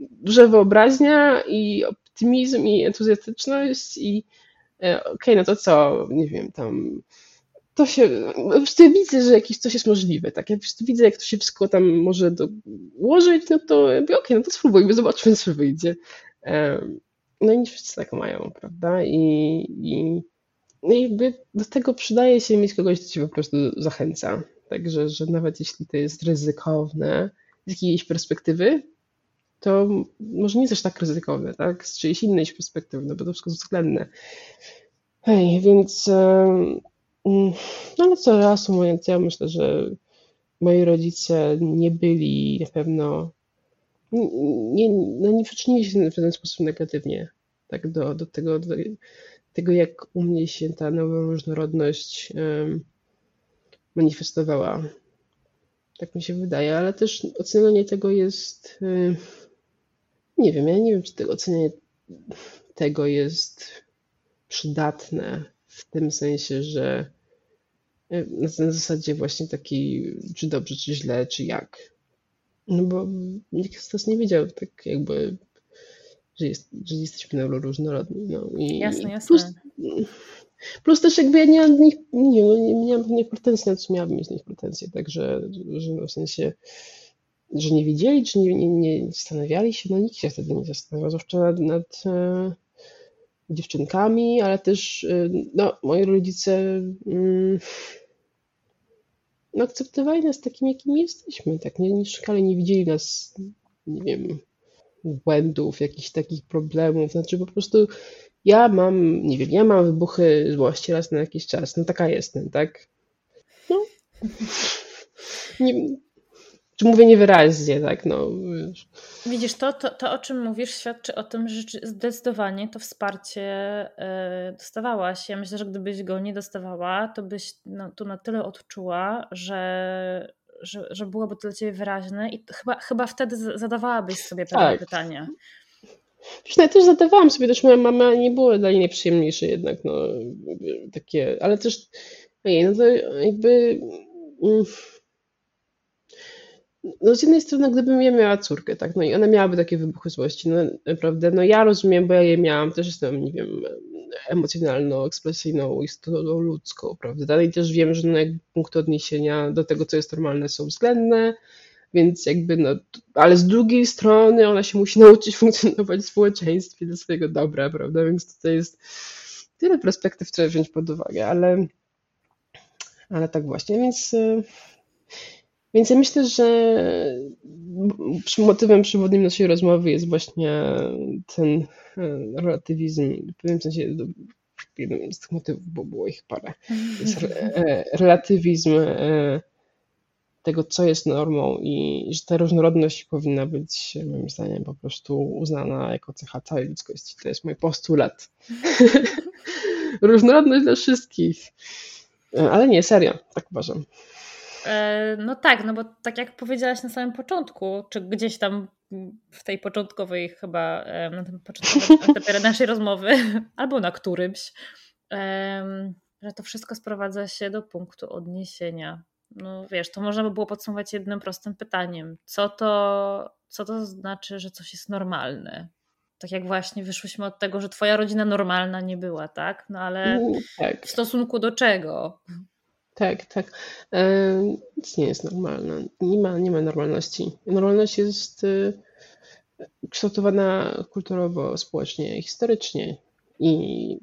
duże wyobraźnia i optymizm i entuzjastyczność i e, okej, okay, no to co, nie wiem, tam to się, po prostu widzę, że jakieś coś jest możliwe, tak, ja widzę, jak to się wszystko tam może dołożyć, no to okej, okay, no to spróbujmy, zobaczmy, co wyjdzie. No i nie wszyscy tak mają, prawda, i, i no jakby do tego przydaje się mieć kogoś, kto cię po prostu zachęca, także, że nawet jeśli to jest ryzykowne z jakiejś perspektywy, to może nie jest tak ryzykowne, tak, z czyjejś innej perspektywy, no bo to wszystko jest względne. Hej, więc no ale co reasumując, ja myślę, że moi rodzice nie byli na pewno, nie, no nie przyczynili się w żaden sposób negatywnie tak, do, do, tego, do tego, jak u mnie się ta nowa różnorodność um, manifestowała. Tak mi się wydaje, ale też ocenianie tego jest, um, nie wiem, ja nie wiem, czy tego ocenianie tego jest przydatne w tym sensie, że e, na, zasadzie właśnie takiej, czy dobrze, czy źle, czy jak. No bo nikt z nas nie wiedział tak jakby, że, jest, że jesteśmy różnorodni. No. I, jasne, jasne. Plus, plus też jakby ja nie mam nich, nie, no, nie, nie mam pretensji, na co miałabym mieć z nich pretensje, także że no w sensie że nie wiedzieli, czy nie, nie, nie zastanawiali się, no nikt się wtedy nie zastanawiał, zwłaszcza nad, nad e, dziewczynkami, ale też y, no, moi rodzice mm, no, akceptowali nas takim, jakim jesteśmy, tak, nie, nie szukali, nie widzieli nas, nie wiem, błędów, jakichś takich problemów, znaczy po prostu ja mam, nie wiem, ja mam wybuchy złości raz na jakiś czas, no taka jestem, tak, nie, czy mówię niewyraźnie, tak, no. Widzisz, to, to, to o czym mówisz świadczy o tym, że zdecydowanie to wsparcie e, dostawałaś. Ja myślę, że gdybyś go nie dostawała, to byś no, tu na tyle odczuła, że, że, że byłoby to dla ciebie wyraźne i chyba, chyba wtedy zadawałabyś sobie pewne tak. pytania. Ja też zadawałam sobie, też moja mama nie była dla niej najprzyjemniejsze jednak, no, takie, ale też, ojej, no to jakby... Mm, no z jednej strony, gdybym ja miała córkę, tak, no i ona miałaby takie wybuchy złości, no naprawdę, no ja rozumiem, bo ja je miałam, też jestem, nie wiem, emocjonalną, ekspresyjną istotą ludzką, prawda, i też wiem, że no punkty odniesienia do tego, co jest normalne, są względne, więc jakby, no, ale z drugiej strony ona się musi nauczyć funkcjonować w społeczeństwie do swojego dobra, prawda, więc tutaj jest tyle perspektyw trzeba wziąć pod uwagę, ale, ale tak właśnie, więc więc ja myślę, że motywem przewodnim naszej rozmowy jest właśnie ten e, relatywizm. W pewnym sensie jednym z tych motywów, bo było ich parę. Jest e, relatywizm e, tego, co jest normą i że ta różnorodność powinna być, moim zdaniem, po prostu uznana jako cecha całej ludzkości. To jest mój postulat. różnorodność dla wszystkich. Ale nie, serio, tak uważam. E, no tak, no bo tak jak powiedziałaś na samym początku, czy gdzieś tam w tej początkowej chyba, na tym początkowym etapie naszej rozmowy, albo na którymś, że to wszystko sprowadza się do punktu odniesienia. No wiesz, to można by było podsumować jednym prostym pytaniem. Co to, co to znaczy, że coś jest normalne? Tak jak właśnie wyszłyśmy od tego, że twoja rodzina normalna nie była, tak? No ale tak. w stosunku do czego? Tak, tak. Nic nie jest normalne. Nie ma, nie ma normalności. Normalność jest y, kształtowana kulturowo, społecznie, historycznie. I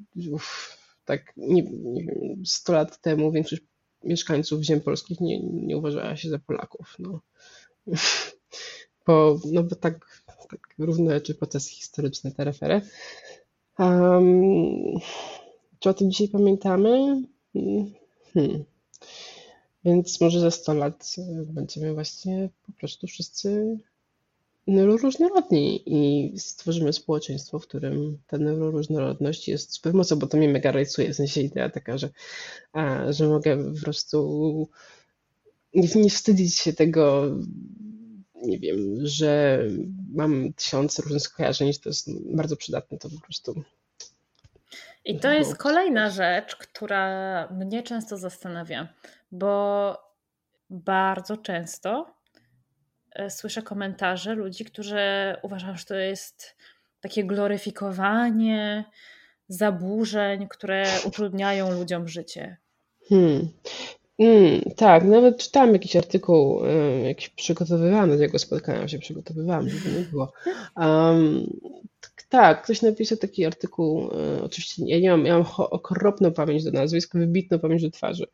tak, nie, nie wiem, 100 lat temu większość mieszkańców ziem polskich nie, nie uważała się za Polaków. No. Bo, no bo tak, tak równe czy procesy historyczne te refery. Um, czy o tym dzisiaj pamiętamy? Hmm. Więc może za 100 lat e, będziemy właśnie po prostu wszyscy neuroróżnorodni i stworzymy społeczeństwo, w którym ta neuroróżnorodność jest super mocno, bo to mnie mega rajcuje, w sensie idea taka, że, a, że mogę po prostu nie, nie wstydzić się tego, nie wiem, że mam tysiące różnych skojarzeń, to jest bardzo przydatne, to po prostu i to jest kolejna rzecz, która mnie często zastanawia, bo bardzo często e, słyszę komentarze ludzi, którzy uważają, że to jest takie gloryfikowanie zaburzeń, które utrudniają ludziom życie. Hmm. Mm, tak, nawet czytałam jakiś artykuł, y, jakiś przygotowywany do tego spotkania się przygotowywałam, żeby nie było. Um, tak, ktoś napisał taki artykuł, y, oczywiście ja nie mam, ja mam okropną pamięć do nazwisk, wybitną pamięć do twarzy,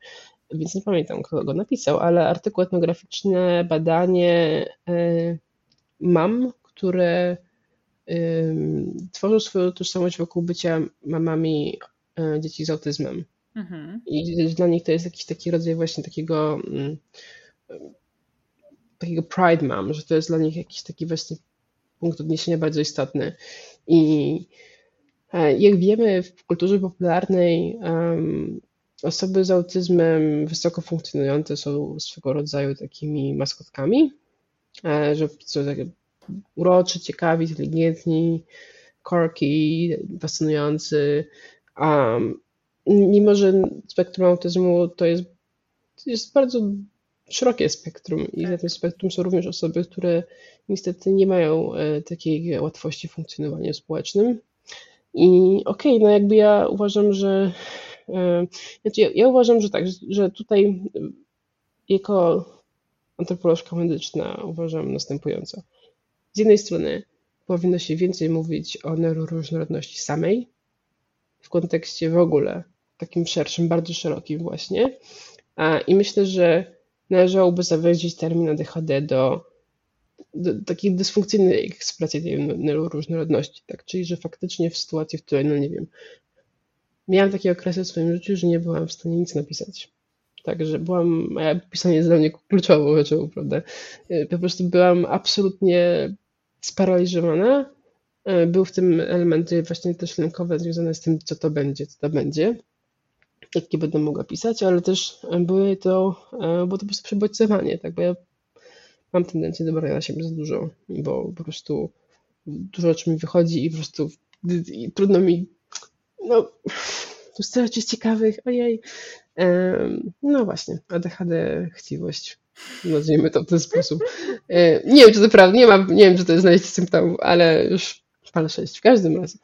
więc nie pamiętam, kto go napisał, ale artykuł etnograficzny, badanie y, mam, które y, tworzą swoją tożsamość wokół bycia mamami y, dzieci z autyzmem. Mhm. I dla nich to jest jakiś taki rodzaj właśnie takiego mm, takiego pride mom, że to jest dla nich jakiś taki właśnie punkt odniesienia bardzo istotny. I e, jak wiemy, w kulturze popularnej um, osoby z autyzmem wysoko funkcjonujące są swego rodzaju takimi maskotkami, e, że są takie uroczy, ciekawi, inteligentni, quirky, fascynujący. Um, mimo, że spektrum autyzmu to jest, to jest bardzo szerokie spektrum i tak. na tym spektrum są również osoby, które niestety nie mają e, takiej łatwości w funkcjonowaniu społecznym. I okej, okay, no jakby ja uważam, że znaczy ja, ja uważam, że tak, że, tutaj jako antropolożka medyczna uważam następująco. Z jednej strony powinno się więcej mówić o neuroróżnorodności samej w kontekście w ogóle takim szerszym, bardzo szerokim właśnie. I myślę, że należałoby zawęzić termin ADHD do, do takiej dysfunkcyjnej ekspresji tej neuroróżnorodności, tak? Czyli, że faktycznie w sytuacji, w której, no nie wiem, miałam takie okresy w swoim życiu, że nie byłam w stanie nic napisać. także byłam, moje pisanie jest dla mnie kluczową rzeczą, prawda? E, po prostu byłam absolutnie sparaliżowana. E, był w tym elementy właśnie też lękowe związane z tym, co to będzie, co to będzie, jakie będę mogła pisać, ale też były to, było to po prostu przebodźcowanie, tak, bo ja mam tendencję do brania na siebie za dużo, bo po prostu dużo rzeczy mi wychodzi i po prostu i trudno mi, no, starać jest ciekawych, ojej. No właśnie, ADHD, chciwość. Nazwijmy to w ten sposób. E, nie wiem, czy to prawda, nie, mam, nie wiem, czy to jest znaleźć symptomów, ale już palę sześć w każdym razie.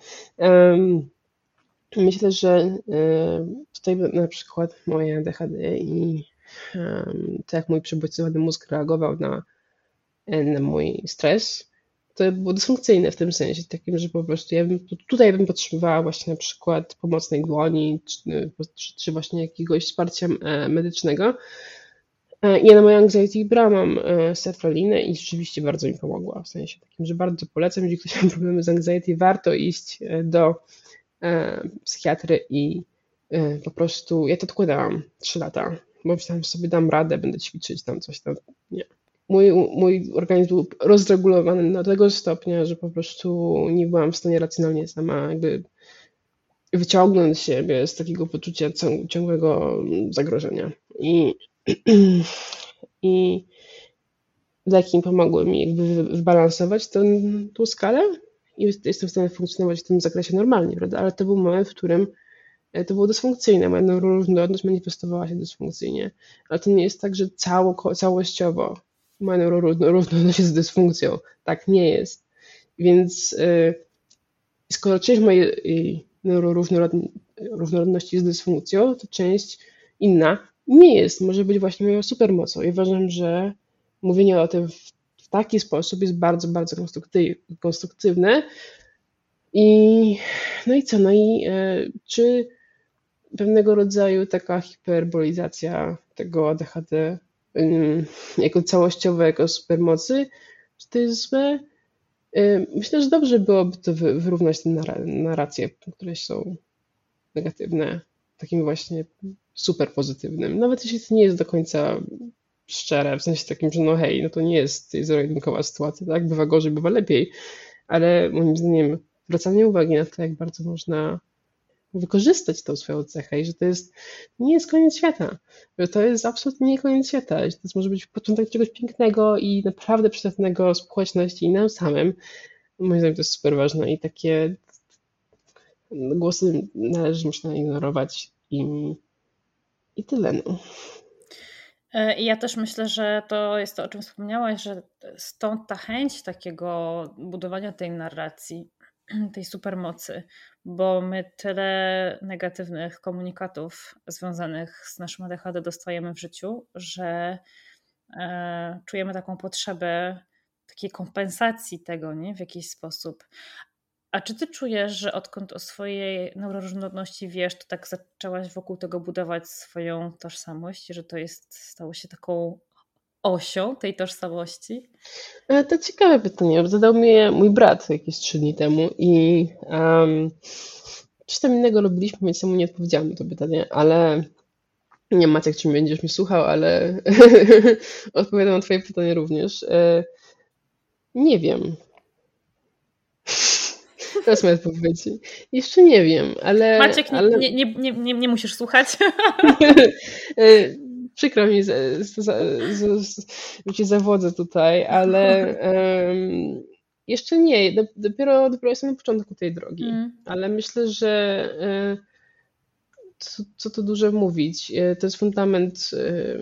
Myślę, że tutaj na przykład moje ADHD i tak jak mój przebodźcowany mózg reagował na, na mój stres, to było dysfunkcyjne w tym sensie takim, że po prostu ja bym, tutaj bym potrzebowała właśnie na przykład pomocnej dłoni, czy, czy właśnie jakiegoś wsparcia e, medycznego. E, ja na moją anxiety brałam e, sertralinę i rzeczywiście bardzo mi pomogła, w sensie takim, że bardzo polecam, jeżeli ktoś ma problemy z anxiety, warto iść do psychiatry i po prostu, ja to odkładałam 3 lata, bo myślałam, że sobie dam radę, będę ćwiczyć tam coś tam, nie mój, mój organizm był rozregulowany do tego stopnia, że po prostu nie byłam w stanie racjonalnie sama jakby wyciągnąć siebie z takiego poczucia ciągłego zagrożenia. I, i leki pomogły mi jakby wybalansować ten, tą skalę i jestem w stanie funkcjonować w tym zakresie normalnie, prawda? Ale to był moment, w którym e, to było dysfunkcyjne, moja neuroróżnorodność manifestowała się dysfunkcyjnie, ale to nie jest tak, że cało, całościowo ma neuroróżnorodność z dysfunkcją. Tak nie jest. Więc yy, skoro część mojej y, neuroróżnorodności z dysfunkcją, to część inna nie jest. Może być właśnie moją supermocą. I uważam, że mówienie o tym w, taki sposób jest bardzo, bardzo konstruktywne. I no i co? No i y, czy pewnego rodzaju taka hiperbolizacja tego ADHD jako całościowe, jako supermocy, czy to jest złe? Myślę, że dobrze byłoby to wyrównać te narracje, które są negatywne, takim właśnie super pozytywnym. Nawet jeśli to nie jest do końca szczere, w sensie takim, że no hej, no to nie jest zero-jedynkowa sytuacja, tak? Bywa gorzej, bywa lepiej, ale moim zdaniem zwracanie uwagi na to, jak bardzo można wykorzystać tą swoją cechę i że to jest, nie jest koniec świata, że to jest absolutnie nie koniec świata, że to może być początek czegoś pięknego i naprawdę przydatnego społeczności i nam samym. Moim zdaniem to jest super ważne i takie głosy należy, myślę, ignorować i, i tyle. No. E, I ja też myślę, że to jest to, o czym wspomniałaś, że stąd ta chęć takiego budowania tej narracji, tej supermocy, bo my tyle negatywnych komunikatów związanych z naszym ADHD dostajemy w życiu, że e, czujemy taką potrzebę takiej kompensacji tego nie? w jakiś sposób. A czy ty czujesz, że odkąd o swojej neuroróżnorodności wiesz, to tak zaczęłaś wokół tego budować swoją tożsamość, że to jest stało się taką osią tej tożsamości? E, to ciekawe pytanie. Zadał mnie mój brat jakieś trzy dni temu i um, coś tam innego robiliśmy, więc temu nie odpowiedziałam na to pytanie, ale nie wiem Maciek, czy będziesz mi słuchał, ale odpowiadam na twoje pytanie również. E, nie wiem. To jest moja odpowiedź. Jeszcze nie wiem, ale... Maciek, ale... Nie, nie, nie, nie, nie musisz słuchać. Przykro mi, że cię zawodzę tutaj, ale um, jeszcze nie. Dopiero, dopiero jestem na początku tej drogi, mm. ale myślę, że e, co, co tu dużo mówić, e, to jest fundament e,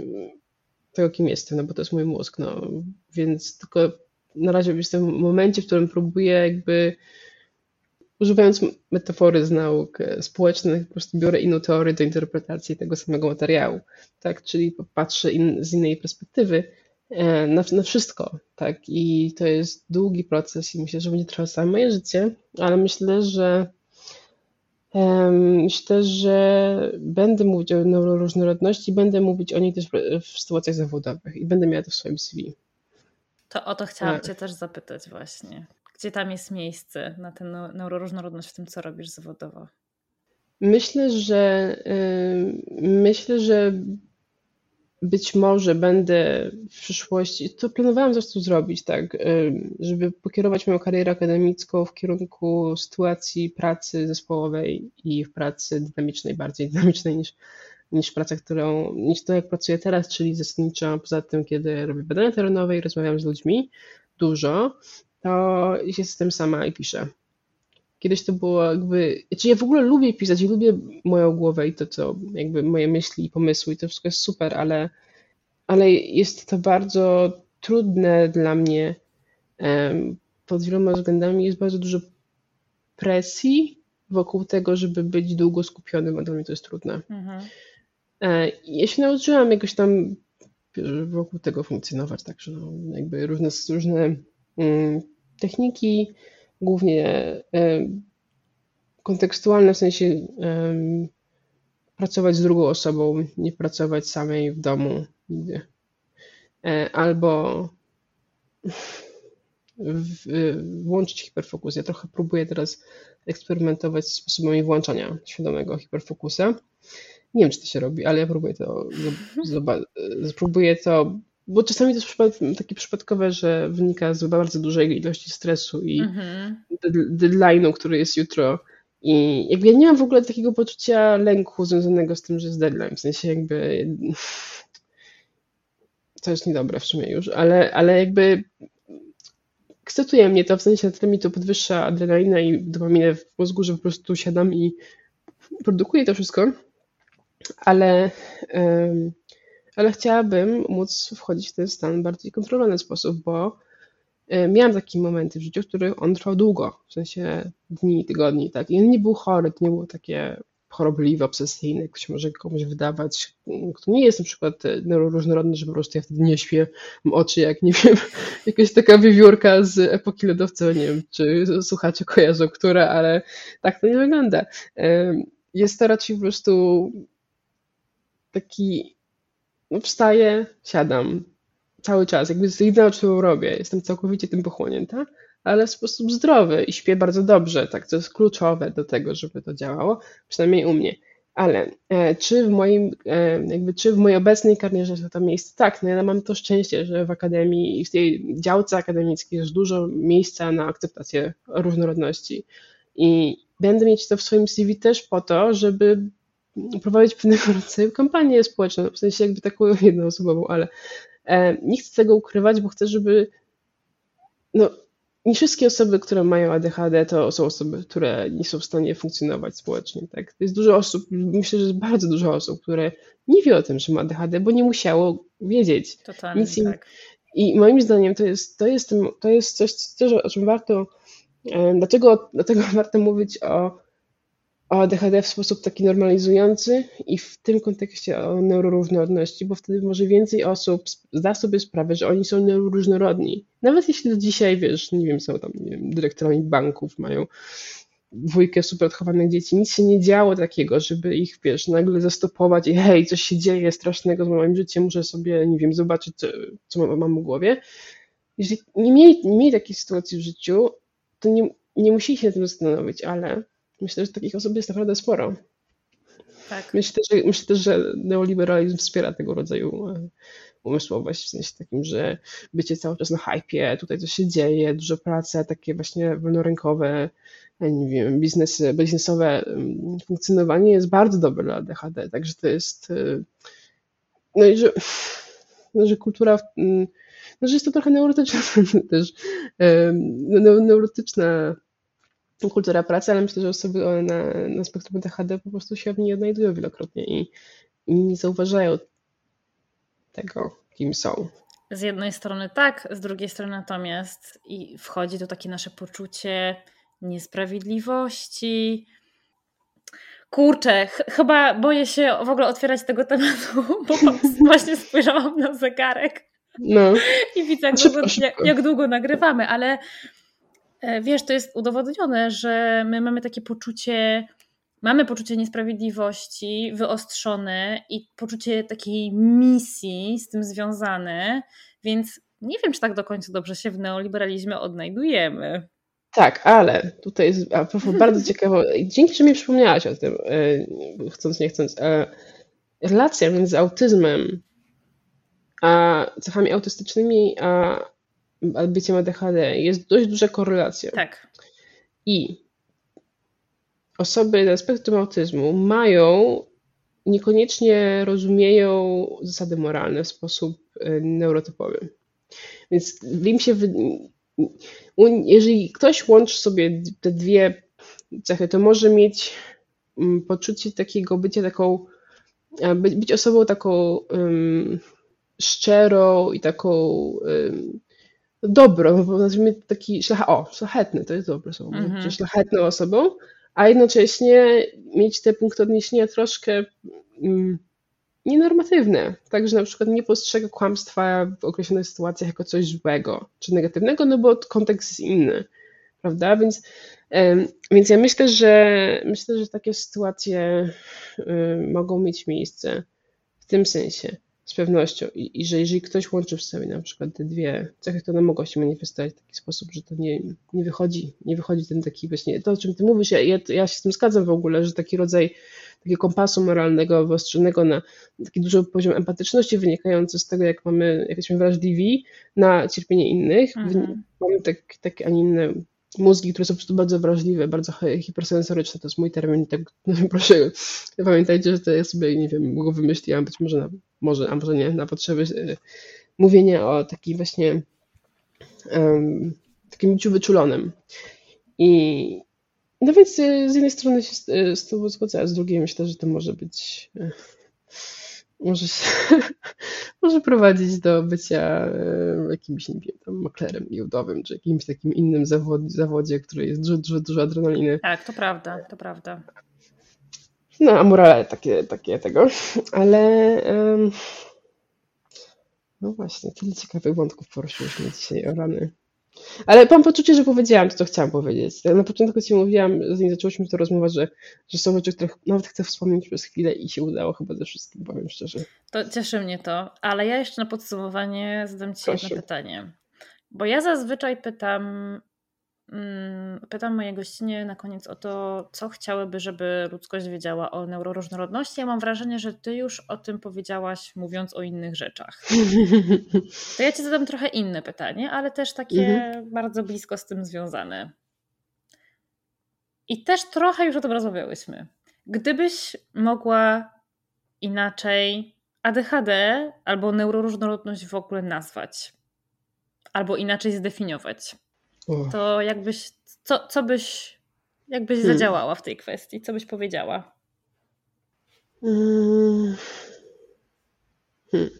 tego, kim jestem, no bo to jest mój mózg, no, więc tylko na razie jestem w momencie, w którym próbuję jakby używając metafory z nauk e, społecznych, po prostu biorę inną teorię do interpretacji tego samego materiału, tak, czyli patrzę in, z innej perspektywy e, na, na wszystko, tak, i to jest długi proces i myślę, że będzie trwał całe moje życie, ale myślę, że Myślę, że będę mówić o neuroróżnorodności, będę mówić o niej też w sytuacjach zawodowych i będę miała to w swoim CV. To o to chciałam tak. Cię też zapytać właśnie gdzie tam jest miejsce na tę neuroróżnorodność w tym, co robisz zawodowo? Myślę, że yy, myślę, że być może będę w przyszłości, to planowałam zresztą zrobić, tak, żeby pokierować moją karierę akademicką w kierunku sytuacji pracy zespołowej i w pracy dynamicznej, bardziej dynamicznej niż, niż praca, którą, niż to jak pracuję teraz, czyli zasadniczo poza tym, kiedy robię badania terenowe i rozmawiam z ludźmi dużo, to jestem sama i piszę. Kiedyś to było jakby, znaczy ja w ogóle lubię pisać i lubię moją głowę i to, co jakby moje myśli i pomysły i to wszystko jest super, ale, ale jest to bardzo trudne dla mnie pod wieloma względami. Jest bardzo dużo presji wokół tego, żeby być długo skupionym, a dla mnie to jest trudne. Mhm. E, ja się nauczyłam jakoś tam wokół tego funkcjonować, także no, jakby różne, różne techniki, głównie kontekstualne, w sensie pracować z drugą osobą, nie pracować samej w domu nigdy. Albo włączyć hiperfokus. Ja trochę próbuję teraz eksperymentować z sposobami włączania świadomego hiperfokusa. Nie wiem, czy to się robi, ale ja próbuję to, próbuję to bo czasami to jest takie przypadkowe, że wynika z bardzo dużej ilości stresu i mhm. deadline'u, który jest jutro. I jakby ja nie mam w ogóle takiego poczucia lęku związanego z tym, że jest deadline. W sensie jakby to jest niedobre w sumie już, ale, ale jakby ekscytuje mnie to, w sensie na tyle mi to podwyższa adrenalinę i dopaminę w mózgu, że po prostu siadam i produkuję to wszystko, ale um, ale chciałabym móc wchodzić w ten stan w bardziej kontrolowany sposób, bo e, miałam takie momenty w życiu, w których on trwał długo, w sensie dni, tygodni, tak. I on nie był chory, to nie było takie chorobliwe, obsesyjne, jak się może komuś wydawać, kto nie jest na przykład e, neuroróżnorodny, że po prostu ja wtedy nie śpię, mam oczy jak, nie wiem, jakaś taka wiewiórka z epoki lodowcowej, nie wiem, czy słuchacze kojarzą, która, ale tak to nie wygląda. E, jest to raczej po prostu taki wstaję, siadam cały czas, jakby to jedyne, co robię. Jestem całkowicie tym pochłonięta, ale w sposób zdrowy i śpię bardzo dobrze, tak, co jest kluczowe do tego, żeby to działało, przynajmniej u mnie. Ale e, czy w moim, e, jakby, czy w mojej obecnej karierze jest to miejsce? Tak, no ja mam to szczęście, że w akademii i w tej działce akademickiej jest dużo miejsca na akceptację różnorodności. I będę mieć to w swoim CV też po to, żeby prowadzić pewnego rodzaju kampanię społeczną, w sensie jakby taką jednoosobową, ale e, nie chcę tego ukrywać, bo chcę, żeby no, nie wszystkie osoby, które mają ADHD, to są osoby, które nie są w stanie funkcjonować społecznie. Tak? Jest dużo osób, myślę, że jest bardzo dużo osób, które nie wie o tym, że ma ADHD, bo nie musiało wiedzieć. Totalnie, Nic im... tak. I moim zdaniem to jest, to jest, to jest coś, coś, o czym warto, e, dlaczego, dlatego warto mówić o o ADHD w sposób taki normalizujący i w tym kontekście o neuroróżnorodności, bo wtedy może więcej osób zda sobie sprawę, że oni są neuroróżnorodni. Nawet jeśli do dzisiaj, wiesz, nie wiem, są tam nie wiem, dyrektorami banków, mają dwójkę super odchowanych dzieci, nic się nie działo takiego, żeby ich, wiesz, nagle zastopować i hej, coś się dzieje strasznego z moim życiem, muszę sobie, nie wiem, zobaczyć, co, co mam w głowie. Jeżeli nie mieli, nie mieli takiej sytuacji w życiu, to nie, nie musieli się na tym zastanowić, ale Myślę, że takich osób jest naprawdę sporo. Tak. Myślę, że, myślę też, że neoliberalizm wspiera tego rodzaju e, umysłowość, w sensie takim, że bycie cały czas na hypie, tutaj coś się dzieje, dużo pracy, takie właśnie wolnorynkowe, nie wiem, biznesy, biznesowe funkcjonowanie jest bardzo dobre dla ADHD, także to jest e, no i że, no, że kultura no, że jest to trochę neurotyczna też neurotyczna kultura pracy, ale myślę, że osoby na, na spektrum ADHD po prostu się w niej odnajdują wielokrotnie i, i nie zauważają tego, kim są. Z jednej strony tak, z drugiej strony natomiast i wchodzi tu takie nasze poczucie niesprawiedliwości. Kurczę, ch chyba boję się w ogóle otwierać tego tematu, bo właśnie spojrzałam na zegarek no. i widzę, jak, szybko, długo, jak, jak długo nagrywamy, ale wiesz, to jest udowodnione, że my mamy takie poczucie, mamy poczucie niesprawiedliwości wyostrzone i poczucie takiej misji z tym związane, więc nie wiem, czy tak do końca dobrze się w neoliberalizmie odnajdujemy. Tak, ale tutaj jest a propos, bardzo ciekawe, dzięki, że mi przypomniałaś o tym, e, chcąc, nie chcąc, e, relacja między autyzmem a cechami autystycznymi, a byciem ADHD jest dość duża korelacja. Tak. I osoby na spektrum autyzmu mają, niekoniecznie rozumieją zasady moralne w sposób e, neurotypowy. Więc im się, jeżeli ktoś łączy sobie te dwie cechy, to może mieć mm, poczucie takiego bycia taką, być osobą taką um, szczerą i taką um, dobrą, bo nazwijmy taki szlacha, o, szlachetny, to jest dobre słowo, mm-hmm. szlachetną osobą, a jednocześnie mieć te punkty odniesienia troszkę um, nienormatywne. Także na przykład nie postrzega kłamstwa w określonych sytuacjach jako coś złego czy negatywnego, no bo kontekst jest inny, prawda? Więc, więc ja myślę, że myślę, że takie sytuacje mogą mieć miejsce w tym sensie z pewnością i, i że jeżeli ktoś łączy w sobie na przykład te dwie cechy, to one mogą się manifestować w taki sposób, że to nie, nie wychodzi, nie wychodzi ten taki właśnie, to o czym ty mówisz, ja, ja, ja się z tym zgadzam w ogóle, że taki rodzaj takiego kompasu moralnego wyostrzonego na taki duży poziom empatyczności wynikający z tego, jak mamy, jak jesteśmy wrażliwi na cierpienie innych. Mhm. Mamy tak, takie, a nie inne mózgi, które są po prostu bardzo wrażliwe, bardzo hipersensoryczne, to jest mój termin, tak no, proszę pamiętajcie, że to ja sobie, nie wiem, go wymyśliłam, być może, na, może, a może nie, na potrzeby e, mówienia o takim właśnie um, takim byciu wyczulonym. I, no więc y, z jednej strony się z, y, z tobą zgodzę, a z drugiej myślę, że to może być y, może, się, może prowadzić do bycia jakimś, nie wiem, tam maklerem giełdowym, czy jakimś takim innym zawod, zawodzie, który jest dużo, dużo, dużo adrenaliny. Tak, to prawda, to prawda. No, a morale takie, takie tego, ale um, no właśnie, tyle ciekawych wątków poruszyliśmy dzisiaj o rany. Ale mam poczucie, że powiedziałam to, co chciałam powiedzieć. Na początku ci mówiłam, zanim zaczęłyśmy to rozmowę, że, że są rzeczy, których nawet chcę wspomnieć przez chwilę i się udało chyba ze wszystkim, powiem szczerze. To cieszy mnie to, ale ja jeszcze na podsumowanie zadam ci Proszę. jedno pytanie. Bo ja zazwyczaj pytam pytam moje gościnie na koniec o to, co chciałyby, żeby ludzkość wiedziała o neuroróżnorodności. Ja mam wrażenie, że ty już o tym powiedziałaś, mówiąc o innych rzeczach. To ja ci zadam trochę inne pytanie, ale też takie mhm. bardzo blisko z tym związane. I też trochę już o tym rozmawiałyśmy. Gdybyś mogła inaczej ADHD albo neuroróżnorodność w ogóle nazwać, albo inaczej zdefiniować, to jakbyś, co, co byś, jakbyś hmm. zadziałała w tej kwestii? Co byś powiedziała? Hmm. hmm.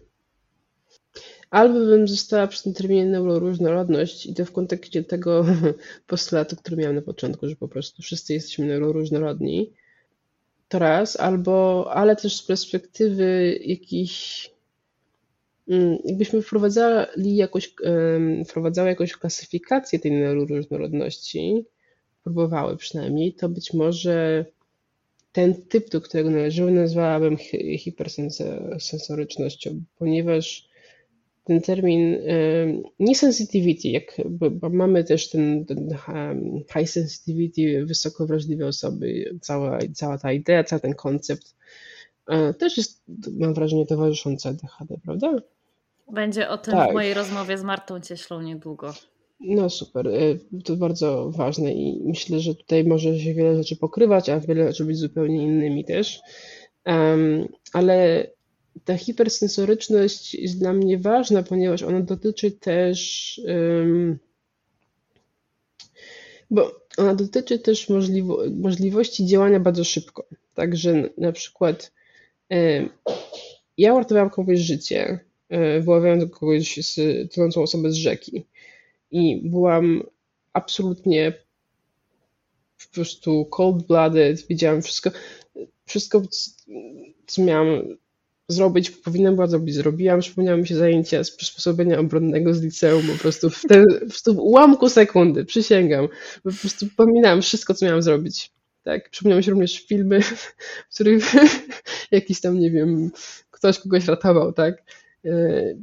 Albo bym została przy tym terminie neuroróżnorodność i to w kontekście tego postulatu, który miałam na początku, że po prostu wszyscy jesteśmy neuroróżnorodni. To raz, albo, ale też z perspektywy jakichś jakbyśmy wprowadzali jakoś, wprowadzały jakąś klasyfikację tej neuroróżnorodności, próbowały przynajmniej, to być może ten typ, do którego należyły, nazwałabym hipersensorycznością, ponieważ ten termin nie sensitivity, jak, mamy też ten, ten high sensitivity, wysoko wrażliwe osoby, cała, cała ta idea, cały ten koncept e, też jest, mam wrażenie, towarzyszący ADHD, prawda? Będzie o tym tak. w mojej rozmowie z Martą Cieślą niedługo. No super, y, to bardzo ważne i myślę, że tutaj może się wiele rzeczy pokrywać, a wiele rzeczy być zupełnie innymi też. Um, ale ta hipersensoryczność jest dla mnie ważna, ponieważ ona dotyczy też um, bo ona dotyczy też możliwo możliwości działania bardzo szybko. Także na przykład um, ja uratowałam komuś życie wyławiając kogoś z tonącą osobę z rzeki. I byłam absolutnie po prostu cold-blooded, widziałam wszystko, wszystko, co miałam zrobić, powinnam była zrobić, zrobiłam. Przypomniały mi się zajęcia z przysposobienia obronnego z liceum, po prostu w, ten, w ułamku sekundy, przysięgam. Po prostu pamiętałam wszystko, co miałam zrobić. Tak, przypomniały mi się również filmy, w których jakiś tam, nie wiem, ktoś kogoś ratował, tak. E,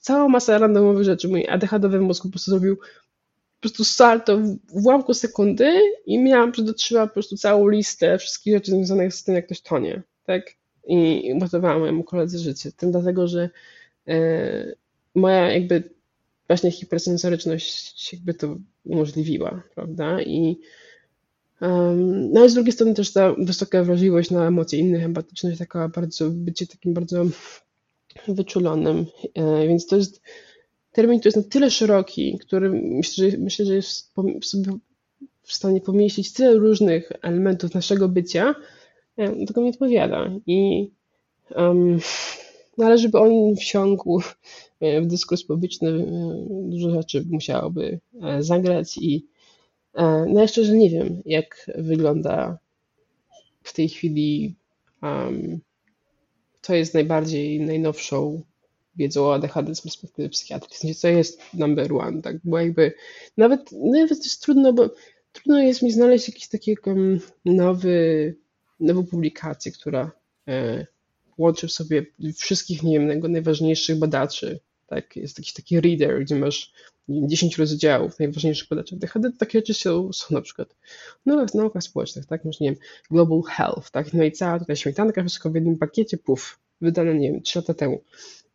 całą masę randomowych rzeczy. Mój ADHD mózg po prostu zrobił po prostu salto w ułamku sekundy i miałam, dotrzymała po prostu całą listę wszystkich rzeczy związanych z tym, jak ktoś tonie, tak? I uratowałam mojemu koledze życie. Tym dlatego, że moja jakby właśnie hipersensoryczność jakby to umożliwiła, prawda? I um, no ale z drugiej strony też ta wysoka wrażliwość na emocje innych, empatyczność, taka bardzo, bycie takim bardzo wyczulonym, e, więc to jest termin, który jest na tyle szeroki, który myślę, że, myślę, że jest sobie w stanie pomieścić tyle różnych elementów naszego bycia, e, tego mi odpowiada. I um, no ale żeby on wsiąkł e, w dyskurs publiczny, dużo rzeczy musiałoby zagrać i no ja szczerze nie wiem, jak wygląda w tej chwili um, to jest najbardziej najnowszą wiedzą o ADHD z perspektywy psychiatrii. W sensie, co jest number one, tak? Bo jakby nawet, nawet to jest trudno, bo trudno jest mi znaleźć jakiś taki um, nowy, nową publikację, która e, łączy w sobie wszystkich, nie wiem, najważniejszych badaczy. Tak? Jest jakiś taki reader, gdzie masz wiem, 10 rozdziałów najważniejszych badaczy ADHD. Takie rzeczy są, są na przykład w naukach, społecznych, tak? Masz, nie wiem, Global Health, tak? No i cała tutaj śmietanka, wszystko w jednym pakiecie, puf, wydane, nie wiem, 3 lata temu.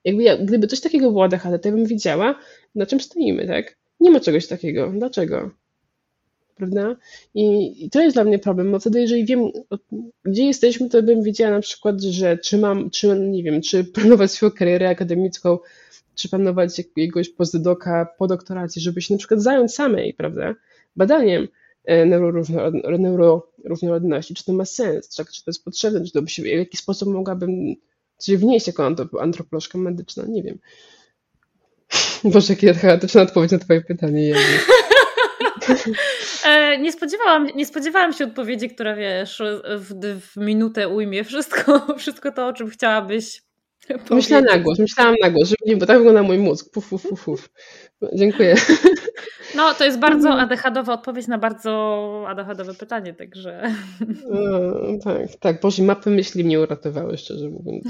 Jakby ja, gdyby coś takiego było ADHD, to ja bym wiedziała, na czym stoimy, tak? Nie ma czegoś takiego. Dlaczego? Prawda? I, I, to jest dla mnie problem, bo wtedy, jeżeli wiem, gdzie jesteśmy, to bym wiedziała na przykład, że czy mam, czy nie wiem, czy planować swoją karierę akademicką, czy planować jakiegoś postdoka po doktoracji, żeby się na przykład zająć samej, prawda, badaniem e, neuroróżnorodności, czy to ma sens, czy, czy to jest potrzebne, czy to by się, w jaki sposób mogłabym coś wnieść jako antropolożka medyczna, nie wiem. Boże, jaka chaotyczna odpowiedź na twoje pytanie. E, nie, spodziewałam, nie spodziewałam się odpowiedzi, która wiesz, w, w minutę ujmie wszystko, wszystko to, o czym chciałabyś powiedzieć. Myślałam na głos, myślałam na głos, żeby nie, bo tak wygląda mój mózg. Puf, puf, puf, puf. Dziękuję. No, to jest bardzo mhm. ADHD-owa odpowiedź na bardzo ADHD-owe pytanie, także... No, tak, tak. Boże, mapy myśli mnie uratowały, szczerze mówiąc.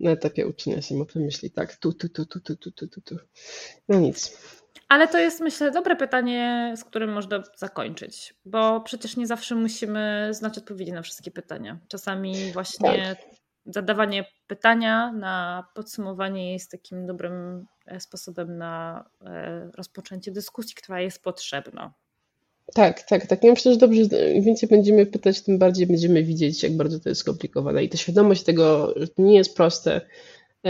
Na etapie uczenia się mapy myśli, tak, tu, tu, tu, tu, tu, tu, tu, tu. No nic. Ale to jest, myślę, dobre pytanie, z którym można zakończyć, bo przecież nie zawsze musimy znać odpowiedzi na wszystkie pytania. Czasami właśnie tak. zadawanie pytania na podsumowanie jest takim dobrym e, sposobem na e, rozpoczęcie dyskusji, która jest potrzebna. Tak, tak, tak. Ja myślę, że dobrze, im więcej będziemy pytać, tym bardziej będziemy widzieć, jak bardzo to jest skomplikowane. I ta świadomość tego, że to nie jest proste,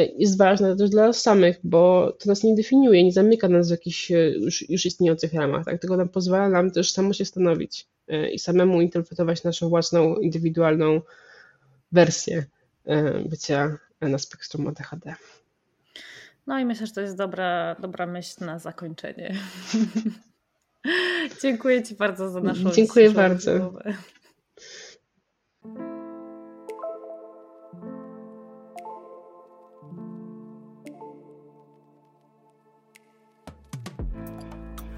jest ważna też dla nas samych, bo to nas nie definiuje, nie zamyka nas w jakichś e, już, już istniejących ramach, tak? tylko nam pozwala nam też samo się stanowić e, i samemu interpretować naszą własną, indywidualną wersję bycia na spektrum ADHD. No i myślę, że to jest dobra, dobra myśl na zakończenie. Dziękuję Ci bardzo za naszą Dziękuję bardzo. Rozmowę.